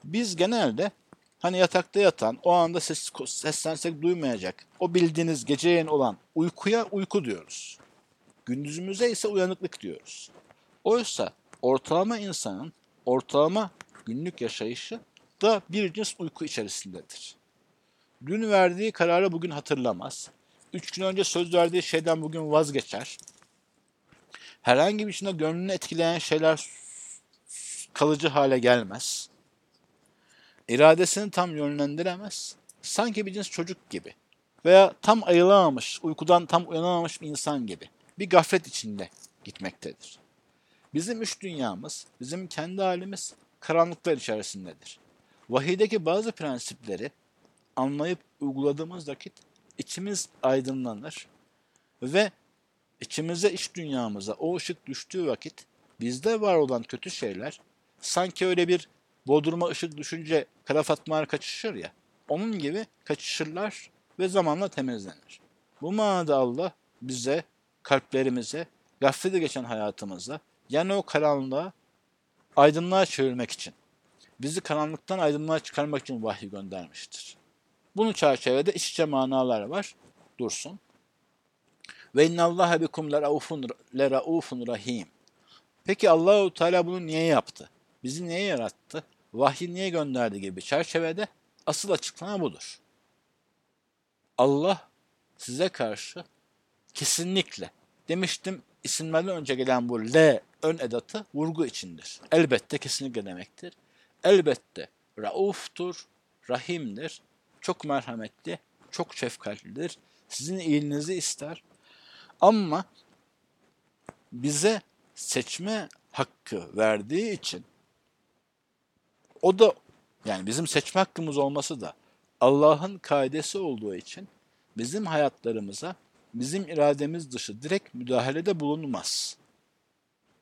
Biz genelde hani yatakta yatan, o anda ses, seslensek duymayacak, o bildiğiniz geceyen olan uykuya uyku diyoruz. Gündüzümüze ise uyanıklık diyoruz. Oysa ortalama insanın ortalama günlük yaşayışı da bir cins uyku içerisindedir. Dün verdiği kararı bugün hatırlamaz. Üç gün önce söz verdiği şeyden bugün vazgeçer. Herhangi bir içinde gönlünü etkileyen şeyler kalıcı hale gelmez. İradesini tam yönlendiremez. Sanki bir cins çocuk gibi. Veya tam ayılamamış, uykudan tam uyanamamış bir insan gibi. Bir gaflet içinde gitmektedir. Bizim üç dünyamız, bizim kendi halimiz karanlıklar içerisindedir. Vahiydeki bazı prensipleri anlayıp uyguladığımız vakit içimiz aydınlanır ve içimize, iç dünyamıza o ışık düştüğü vakit bizde var olan kötü şeyler sanki öyle bir bodruma ışık düşünce kara fatmalar kaçışır ya, onun gibi kaçışırlar ve zamanla temizlenir. Bu manada Allah bize, kalplerimize, gaflete geçen hayatımıza, yani o karanlığa aydınlığa çevirmek için, bizi karanlıktan aydınlığa çıkarmak için vahiy göndermiştir. Bunun çerçevede iç içe manalar var. Dursun. Ve innallaha bikum leraufun rahim. Peki Allahu Teala bunu niye yaptı? Bizi niye yarattı? Vahyi niye gönderdi gibi çerçevede asıl açıklama budur. Allah size karşı kesinlikle demiştim isimlerden önce gelen bu L ön edatı vurgu içindir. Elbette kesinlikle demektir. Elbette rauftur, rahimdir, çok merhametli, çok şefkatlidir. Sizin iyiliğinizi ister. Ama bize seçme hakkı verdiği için o da yani bizim seçme hakkımız olması da Allah'ın kaidesi olduğu için bizim hayatlarımıza bizim irademiz dışı direkt müdahalede bulunmaz.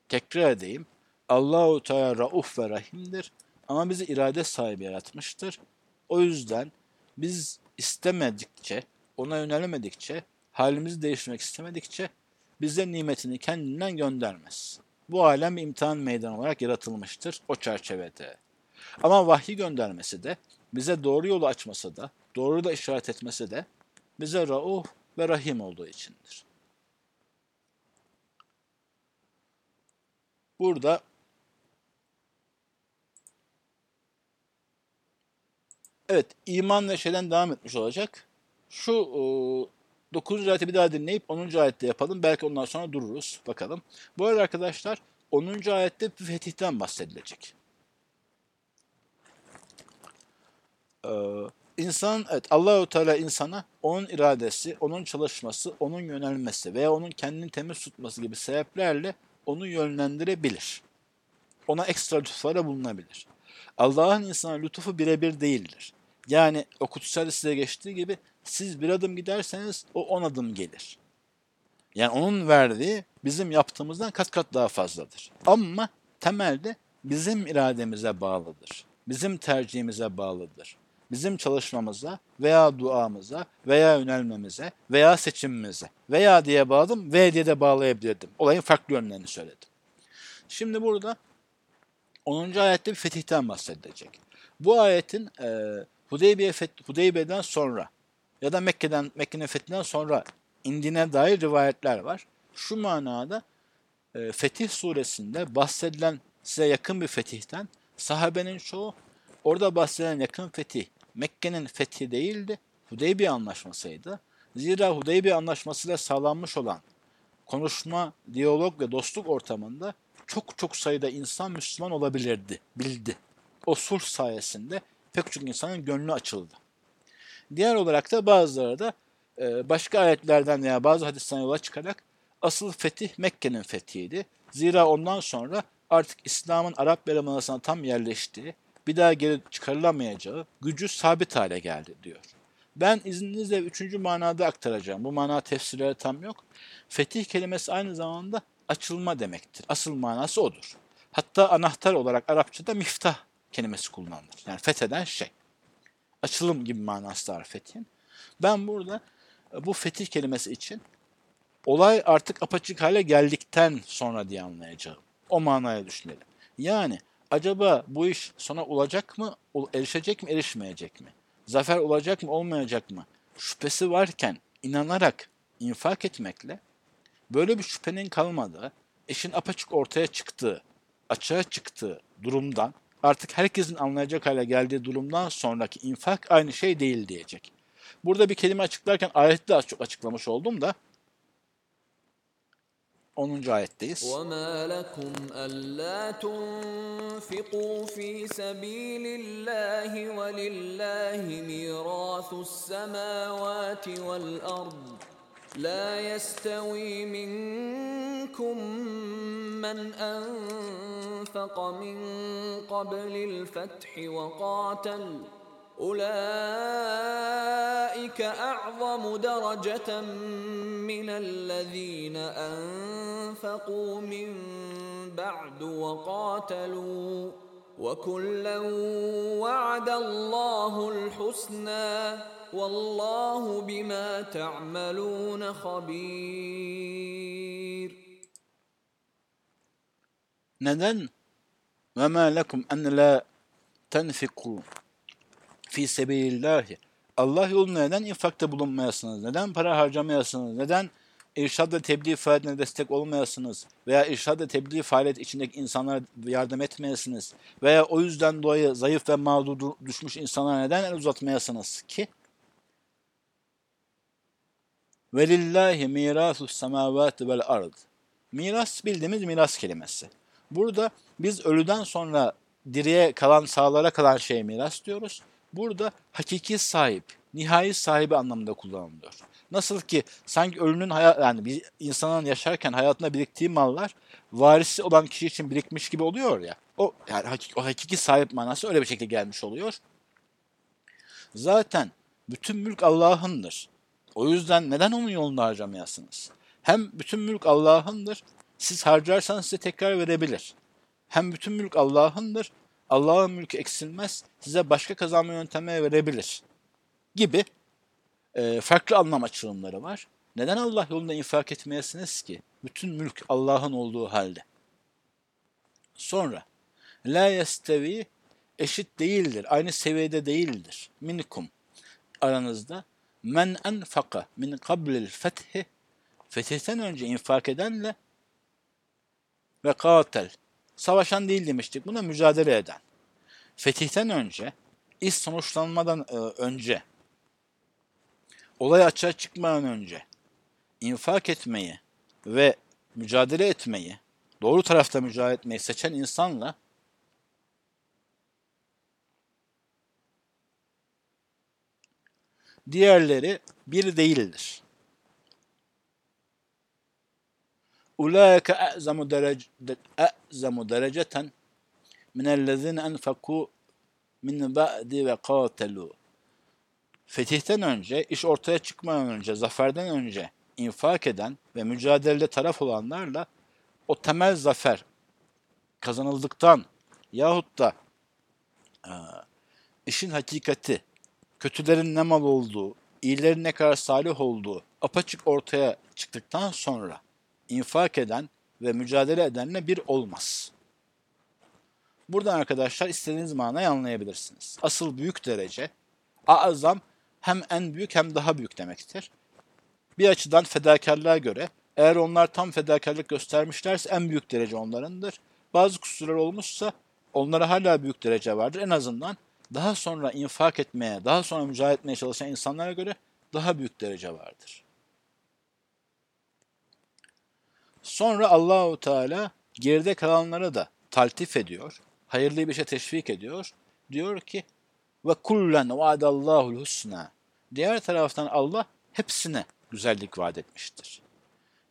Tekrar edeyim. Allahu Teala rauf ve rahimdir ama bizi irade sahibi yaratmıştır. O yüzden biz istemedikçe, ona yönelemedikçe, halimizi değiştirmek istemedikçe bize nimetini kendinden göndermez. Bu alem imtihan meydanı olarak yaratılmıştır o çerçevede. Ama vahyi göndermesi de, bize doğru yolu açması da, doğru da işaret etmesi de bize rauf ve rahim olduğu içindir. Burada Evet, iman ve şeyden devam etmiş olacak. Şu e, 9. ayeti bir daha dinleyip 10. ayette yapalım. Belki ondan sonra dururuz. Bakalım. Bu arada arkadaşlar 10. ayette fetihten bahsedilecek. Ee, insan, evet Allahu Teala insana onun iradesi, onun çalışması, onun yönelmesi veya onun kendini temiz tutması gibi sebeplerle onu yönlendirebilir. Ona ekstra lütuflara bulunabilir. Allah'ın insana lütufu birebir değildir. Yani o kutsal size geçtiği gibi siz bir adım giderseniz o on adım gelir. Yani onun verdiği bizim yaptığımızdan kat kat daha fazladır. Ama temelde bizim irademize bağlıdır. Bizim tercihimize bağlıdır. Bizim çalışmamıza veya duamıza veya yönelmemize veya seçimimize veya diye bağladım ve diye de bağlayabilirdim. Olayın farklı yönlerini söyledim. Şimdi burada 10. ayette bir fetihten bahsedilecek. Bu ayetin e, Hudeybiye feth- Hudeybiye'den sonra ya da Mekke'den Mekke'nin fethinden sonra indiğine dair rivayetler var. Şu manada e, Fetih suresinde bahsedilen size yakın bir fetihten sahabenin çoğu orada bahsedilen yakın fetih Mekke'nin fethi değildi. Hudeybiye anlaşmasıydı. Zira Hudeybiye anlaşmasıyla sağlanmış olan konuşma, diyalog ve dostluk ortamında çok çok sayıda insan Müslüman olabilirdi, bildi. O sulh sayesinde pek çok insanın gönlü açıldı. Diğer olarak da bazıları da e, başka ayetlerden veya bazı hadisten yola çıkarak asıl fetih Mekke'nin fethiydi. Zira ondan sonra artık İslam'ın Arap Yarımadası'na tam yerleştiği, bir daha geri çıkarılamayacağı gücü sabit hale geldi diyor. Ben izninizle üçüncü manada aktaracağım. Bu mana tefsirleri tam yok. Fetih kelimesi aynı zamanda açılma demektir. Asıl manası odur. Hatta anahtar olarak Arapçada miftah kelimesi kullanılır. Yani fetheden şey. Açılım gibi manası var fethin. Ben burada bu fetih kelimesi için olay artık apaçık hale geldikten sonra diye anlayacağım. O manaya düşünelim. Yani acaba bu iş sona olacak mı, erişecek mi, erişmeyecek mi? Zafer olacak mı, olmayacak mı? Şüphesi varken inanarak infak etmekle böyle bir şüphenin kalmadığı, işin apaçık ortaya çıktığı, açığa çıktığı durumdan artık herkesin anlayacak hale geldiği durumdan sonraki infak aynı şey değil diyecek. Burada bir kelime açıklarken ayette az çok açıklamış oldum da 10. ayetteyiz. وما لكم ألا تنفقوا في سبيل الله ولله ميراث السماوات والأرض لا يستوي منكم من أنفق من قبل الفتح وقاتل أولئك أعظم درجة من الذين أنفقوا من بعد وقاتلوا وكلا وعد الله الحسنى والله بما تعملون خبير? Ve ma lekum en la tenfiku fi sebilillahi. Allah yolunda neden infakta bulunmayasınız? Neden para harcamayasınız? Neden irşad ve tebliğ faaliyetine destek olmayasınız? Veya irşad ve tebliğ faaliyet içindeki insanlara yardım etmeyasınız? Veya o yüzden dolayı zayıf ve mağdur düşmüş insanlara neden el uzatmayasınız ki? Velillahi mirasus semavati vel ard. Miras bildiğimiz miras kelimesi. Burada biz ölüden sonra diriye kalan sağlara kalan şeye miras diyoruz. Burada hakiki sahip, nihai sahibi anlamında kullanılıyor. Nasıl ki sanki ölünün hayat yani bir insanın yaşarken hayatında biriktiği mallar varisi olan kişi için birikmiş gibi oluyor ya. O yani hakiki, o hakiki sahip manası öyle bir şekilde gelmiş oluyor. Zaten bütün mülk Allah'ındır. O yüzden neden onun yolunda harcamayasınız? Hem bütün mülk Allah'ındır. Siz harcarsanız size tekrar verebilir. Hem bütün mülk Allah'ındır. Allah'ın mülkü eksilmez. Size başka kazanma yöntemleri verebilir. Gibi e, farklı anlam açılımları var. Neden Allah yolunda infak etmeyesiniz ki? Bütün mülk Allah'ın olduğu halde. Sonra La yestevi eşit değildir. Aynı seviyede değildir. Minkum aranızda men enfaka min kablil fethi fetihten önce infak edenle ve katel savaşan değil demiştik. Buna mücadele eden. Fetihten önce iş sonuçlanmadan e, önce olay açığa çıkmadan önce infak etmeyi ve mücadele etmeyi doğru tarafta mücadele etmeyi seçen insanla diğerleri bir değildir. Ulaike e'zamu e'zamu dereceten minellezine enfeku min ba'di ve qatelu. fetihten önce, iş ortaya çıkmadan önce, zaferden önce infak eden ve mücadelede taraf olanlarla o temel zafer kazanıldıktan yahut da e, işin hakikati, kötülerin ne mal olduğu, iyilerin ne kadar salih olduğu apaçık ortaya çıktıktan sonra infak eden ve mücadele edenle bir olmaz. Buradan arkadaşlar istediğiniz manayı anlayabilirsiniz. Asıl büyük derece, azam hem en büyük hem daha büyük demektir. Bir açıdan fedakarlığa göre eğer onlar tam fedakarlık göstermişlerse en büyük derece onlarındır. Bazı kusurlar olmuşsa onlara hala büyük derece vardır. En azından daha sonra infak etmeye, daha sonra mücadele etmeye çalışan insanlara göre daha büyük derece vardır. Sonra Allahu Teala geride kalanlara da taltif ediyor. Hayırlı bir şey teşvik ediyor. Diyor ki ve kullen vaadallahu husna. Diğer taraftan Allah hepsine güzellik vaat etmiştir.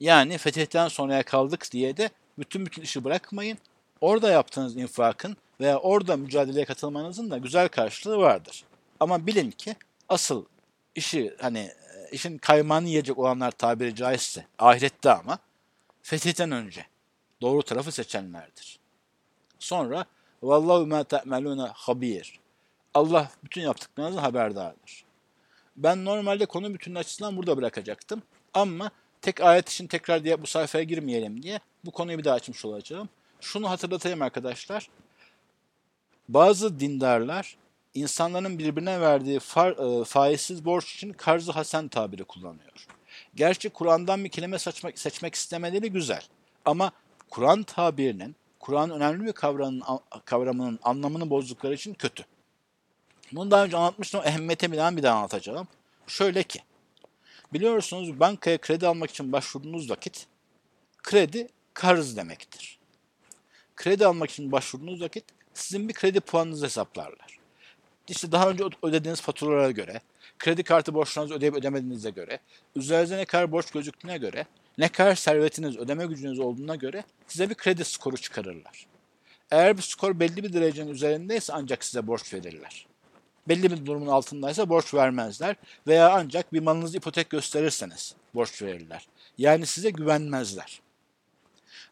Yani fetihten sonraya kaldık diye de bütün bütün işi bırakmayın. Orada yaptığınız infakın veya orada mücadeleye katılmanızın da güzel karşılığı vardır. Ama bilin ki asıl işi hani işin kaymağını yiyecek olanlar tabiri caizse ahirette ama fetihten önce doğru tarafı seçenlerdir. Sonra vallahu ma ta'maluna habir. Allah bütün yaptıklarınızın haberdardır. Ben normalde konu bütünün açısından burada bırakacaktım. Ama tek ayet için tekrar diye bu sayfaya girmeyelim diye bu konuyu bir daha açmış olacağım. Şunu hatırlatayım arkadaşlar. Bazı dindarlar insanların birbirine verdiği far, e, faizsiz borç için karzı hasen tabiri kullanıyor. Gerçi Kur'an'dan bir kelime seçmek, seçmek istemeleri güzel. Ama Kur'an tabirinin, Kur'an önemli bir kavramının, kavramının anlamını bozdukları için kötü. Bunu daha önce anlatmıştım. Ehemmiyete bilen bir daha anlatacağım. Şöyle ki, biliyorsunuz bankaya kredi almak için başvurduğunuz vakit kredi karz demektir. Kredi almak için başvurduğunuz vakit sizin bir kredi puanınızı hesaplarlar. İşte daha önce ödediğiniz faturalara göre, kredi kartı borçlarınızı ödeyip ödemediğinize göre, üzerinize ne kadar borç gözüktüğüne göre, ne kadar servetiniz, ödeme gücünüz olduğuna göre size bir kredi skoru çıkarırlar. Eğer bu skor belli bir derecenin üzerindeyse ancak size borç verirler. Belli bir durumun altındaysa borç vermezler veya ancak bir malınızı ipotek gösterirseniz borç verirler. Yani size güvenmezler.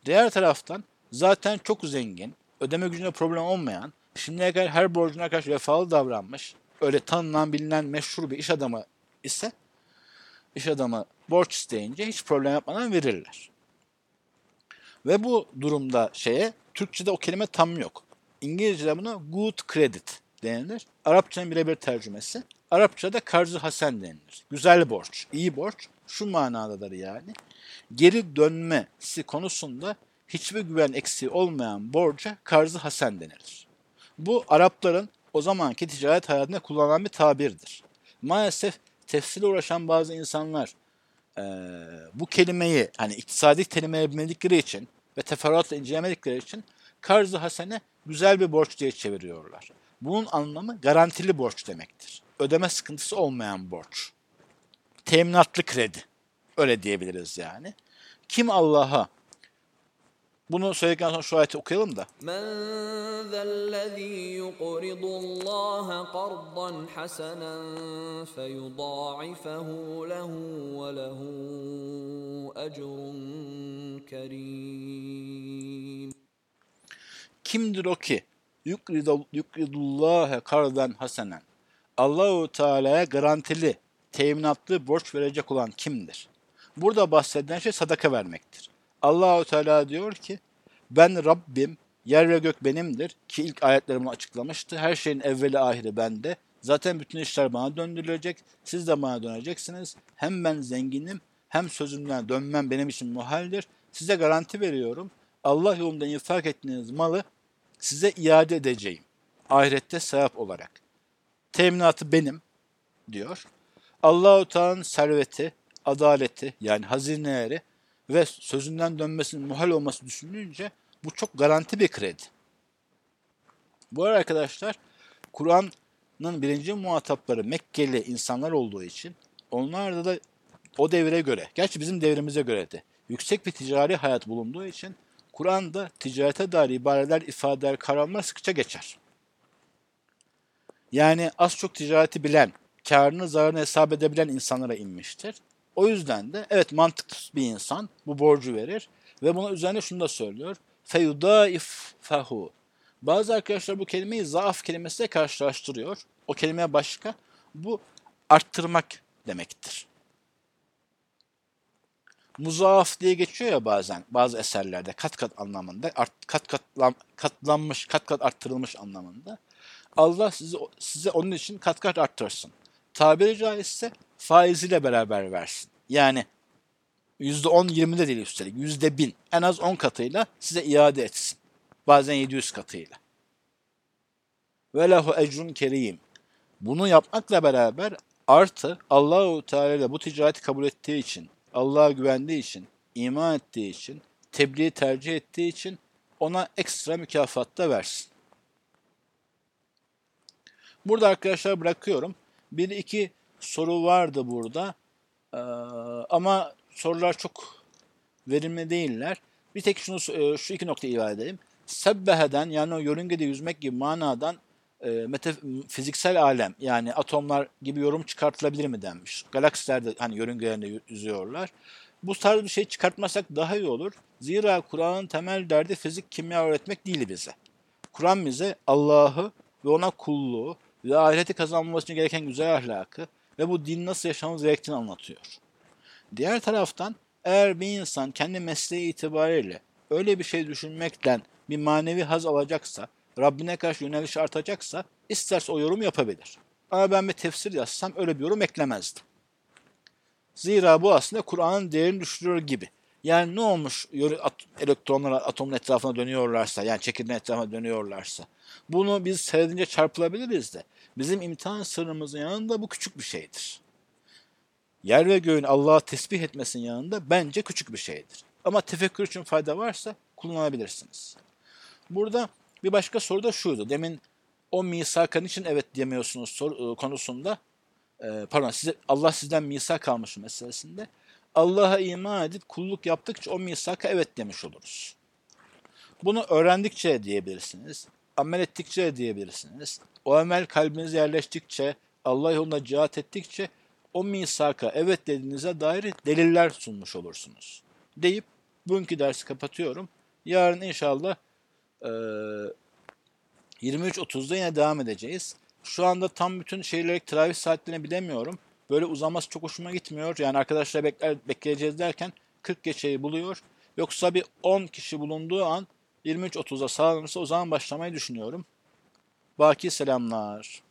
Diğer taraftan zaten çok zengin, ödeme gücünde problem olmayan, şimdiye kadar her borcuna karşı vefalı davranmış, öyle tanınan bilinen meşhur bir iş adamı ise iş adamı borç isteyince hiç problem yapmadan verirler. Ve bu durumda şeye Türkçe'de o kelime tam yok. İngilizce'de buna good credit denilir. Arapçanın birebir tercümesi. Arapçada karzı hasen denilir. Güzel borç, iyi borç şu manadadır yani. Geri dönmesi konusunda hiçbir güven eksiği olmayan borca karzı hasen denilir. Bu Arapların o zamanki ticaret hayatında kullanılan bir tabirdir. Maalesef tefsirle uğraşan bazı insanlar e, bu kelimeyi hani iktisadi kelimeye bilmedikleri için ve teferruatla incelemedikleri için karzı hasene güzel bir borç diye çeviriyorlar. Bunun anlamı garantili borç demektir. Ödeme sıkıntısı olmayan borç. Teminatlı kredi. Öyle diyebiliriz yani. Kim Allah'a bunu söyledikten sonra şu ayeti okuyalım da. Men zellezî yuqridullâhe qardan hasenen feyudâifehu lehu ve lehu ecrun kerim. Kimdir o ki yukridullâhe kardan hasenen Allahu Teala'ya garantili, teminatlı borç verecek olan kimdir? Burada bahsedilen şey sadaka vermektir. Allahu Teala diyor ki ben Rabbim, yer ve gök benimdir ki ilk ayetlerimi açıklamıştı. Her şeyin evveli ahiri bende. Zaten bütün işler bana döndürülecek. Siz de bana döneceksiniz. Hem ben zenginim hem sözümden dönmem benim için muhaldir. Size garanti veriyorum. Allah yolunda infak ettiğiniz malı size iade edeceğim. Ahirette sevap olarak. Teminatı benim diyor. Allahu Teala'nın serveti, adaleti yani hazineleri ve sözünden dönmesinin muhal olması düşünülünce bu çok garanti bir kredi. Bu arada arkadaşlar Kur'an'ın birinci muhatapları Mekkeli insanlar olduğu için onlarda da o devre göre, gerçi bizim devrimize göre de yüksek bir ticari hayat bulunduğu için Kur'an'da ticarete dair ibareler, ifadeler, kavramlar sıkça geçer. Yani az çok ticareti bilen karını zararını hesap edebilen insanlara inmiştir. O yüzden de evet mantıklı bir insan bu borcu verir ve buna üzerine şunu da söylüyor. Feyudaif fehu. Bazı arkadaşlar bu kelimeyi zaaf kelimesiyle karşılaştırıyor. O kelime başka. Bu arttırmak demektir. Muzaaf diye geçiyor ya bazen bazı eserlerde kat kat anlamında, art, kat katlan, katlanmış, kat kat arttırılmış anlamında. Allah sizi size onun için kat kat arttırsın. Tabiri caizse faiziyle beraber versin. Yani %10 20'de değil üstelik %1000 en az 10 katıyla size iade etsin. Bazen 700 katıyla. Ve lehu ecrun kerim. Bunu yapmakla beraber artı Allahu Teala ile bu ticareti kabul ettiği için, Allah'a güvendiği için, iman ettiği için, tebliği tercih ettiği için ona ekstra mükafat da versin. Burada arkadaşlar bırakıyorum. Bir iki soru vardı burada. Ee, ama sorular çok verimli değiller. Bir tek şunu e, şu iki noktayı ifade edeyim. Sebbeheden yani o yörüngede yüzmek gibi manadan e, mete, fiziksel alem yani atomlar gibi yorum çıkartılabilir mi denmiş. Galaksiler de hani yörüngelerinde yüzüyorlar. Bu tarz bir şey çıkartmasak daha iyi olur. Zira Kur'an'ın temel derdi fizik, kimya öğretmek değil bize. Kur'an bize Allah'ı ve ona kulluğu ve ahireti kazanması için gereken güzel ahlakı ve bu din nasıl yaşamamız gerektiğini anlatıyor. Diğer taraftan eğer bir insan kendi mesleği itibariyle öyle bir şey düşünmekten bir manevi haz alacaksa, Rabbine karşı yöneliş artacaksa isterse o yorum yapabilir. Ama ben bir tefsir yazsam öyle bir yorum eklemezdim. Zira bu aslında Kur'an'ın değerini düşürüyor gibi. Yani ne olmuş elektronlar atomun etrafına dönüyorlarsa, yani çekirdeğin etrafına dönüyorlarsa, bunu biz seyredince çarpılabiliriz de, bizim imtihan sırrımızın yanında bu küçük bir şeydir. Yer ve göğün Allah'a tesbih etmesinin yanında bence küçük bir şeydir. Ama tefekkür için fayda varsa kullanabilirsiniz. Burada bir başka soru da şuydu. Demin o misakan için evet diyemiyorsunuz soru, konusunda e, pardon size, Allah sizden misak almış meselesinde Allah'a iman edip kulluk yaptıkça o misaka evet demiş oluruz. Bunu öğrendikçe diyebilirsiniz. Amel ettikçe diyebilirsiniz. O amel kalbinize yerleştikçe, Allah yolunda cihat ettikçe o misaka evet dediğinize dair deliller sunmuş olursunuz. Deyip bugünkü dersi kapatıyorum. Yarın inşallah e, 23.30'da yine devam edeceğiz. Şu anda tam bütün şehirler teravih saatlerini bilemiyorum. Böyle uzaması çok hoşuma gitmiyor. Yani arkadaşlar bekler, bekleyeceğiz derken 40 geçeyi buluyor. Yoksa bir 10 kişi bulunduğu an 23.30'da sağlanırsa o zaman başlamayı düşünüyorum. Baki selamlar.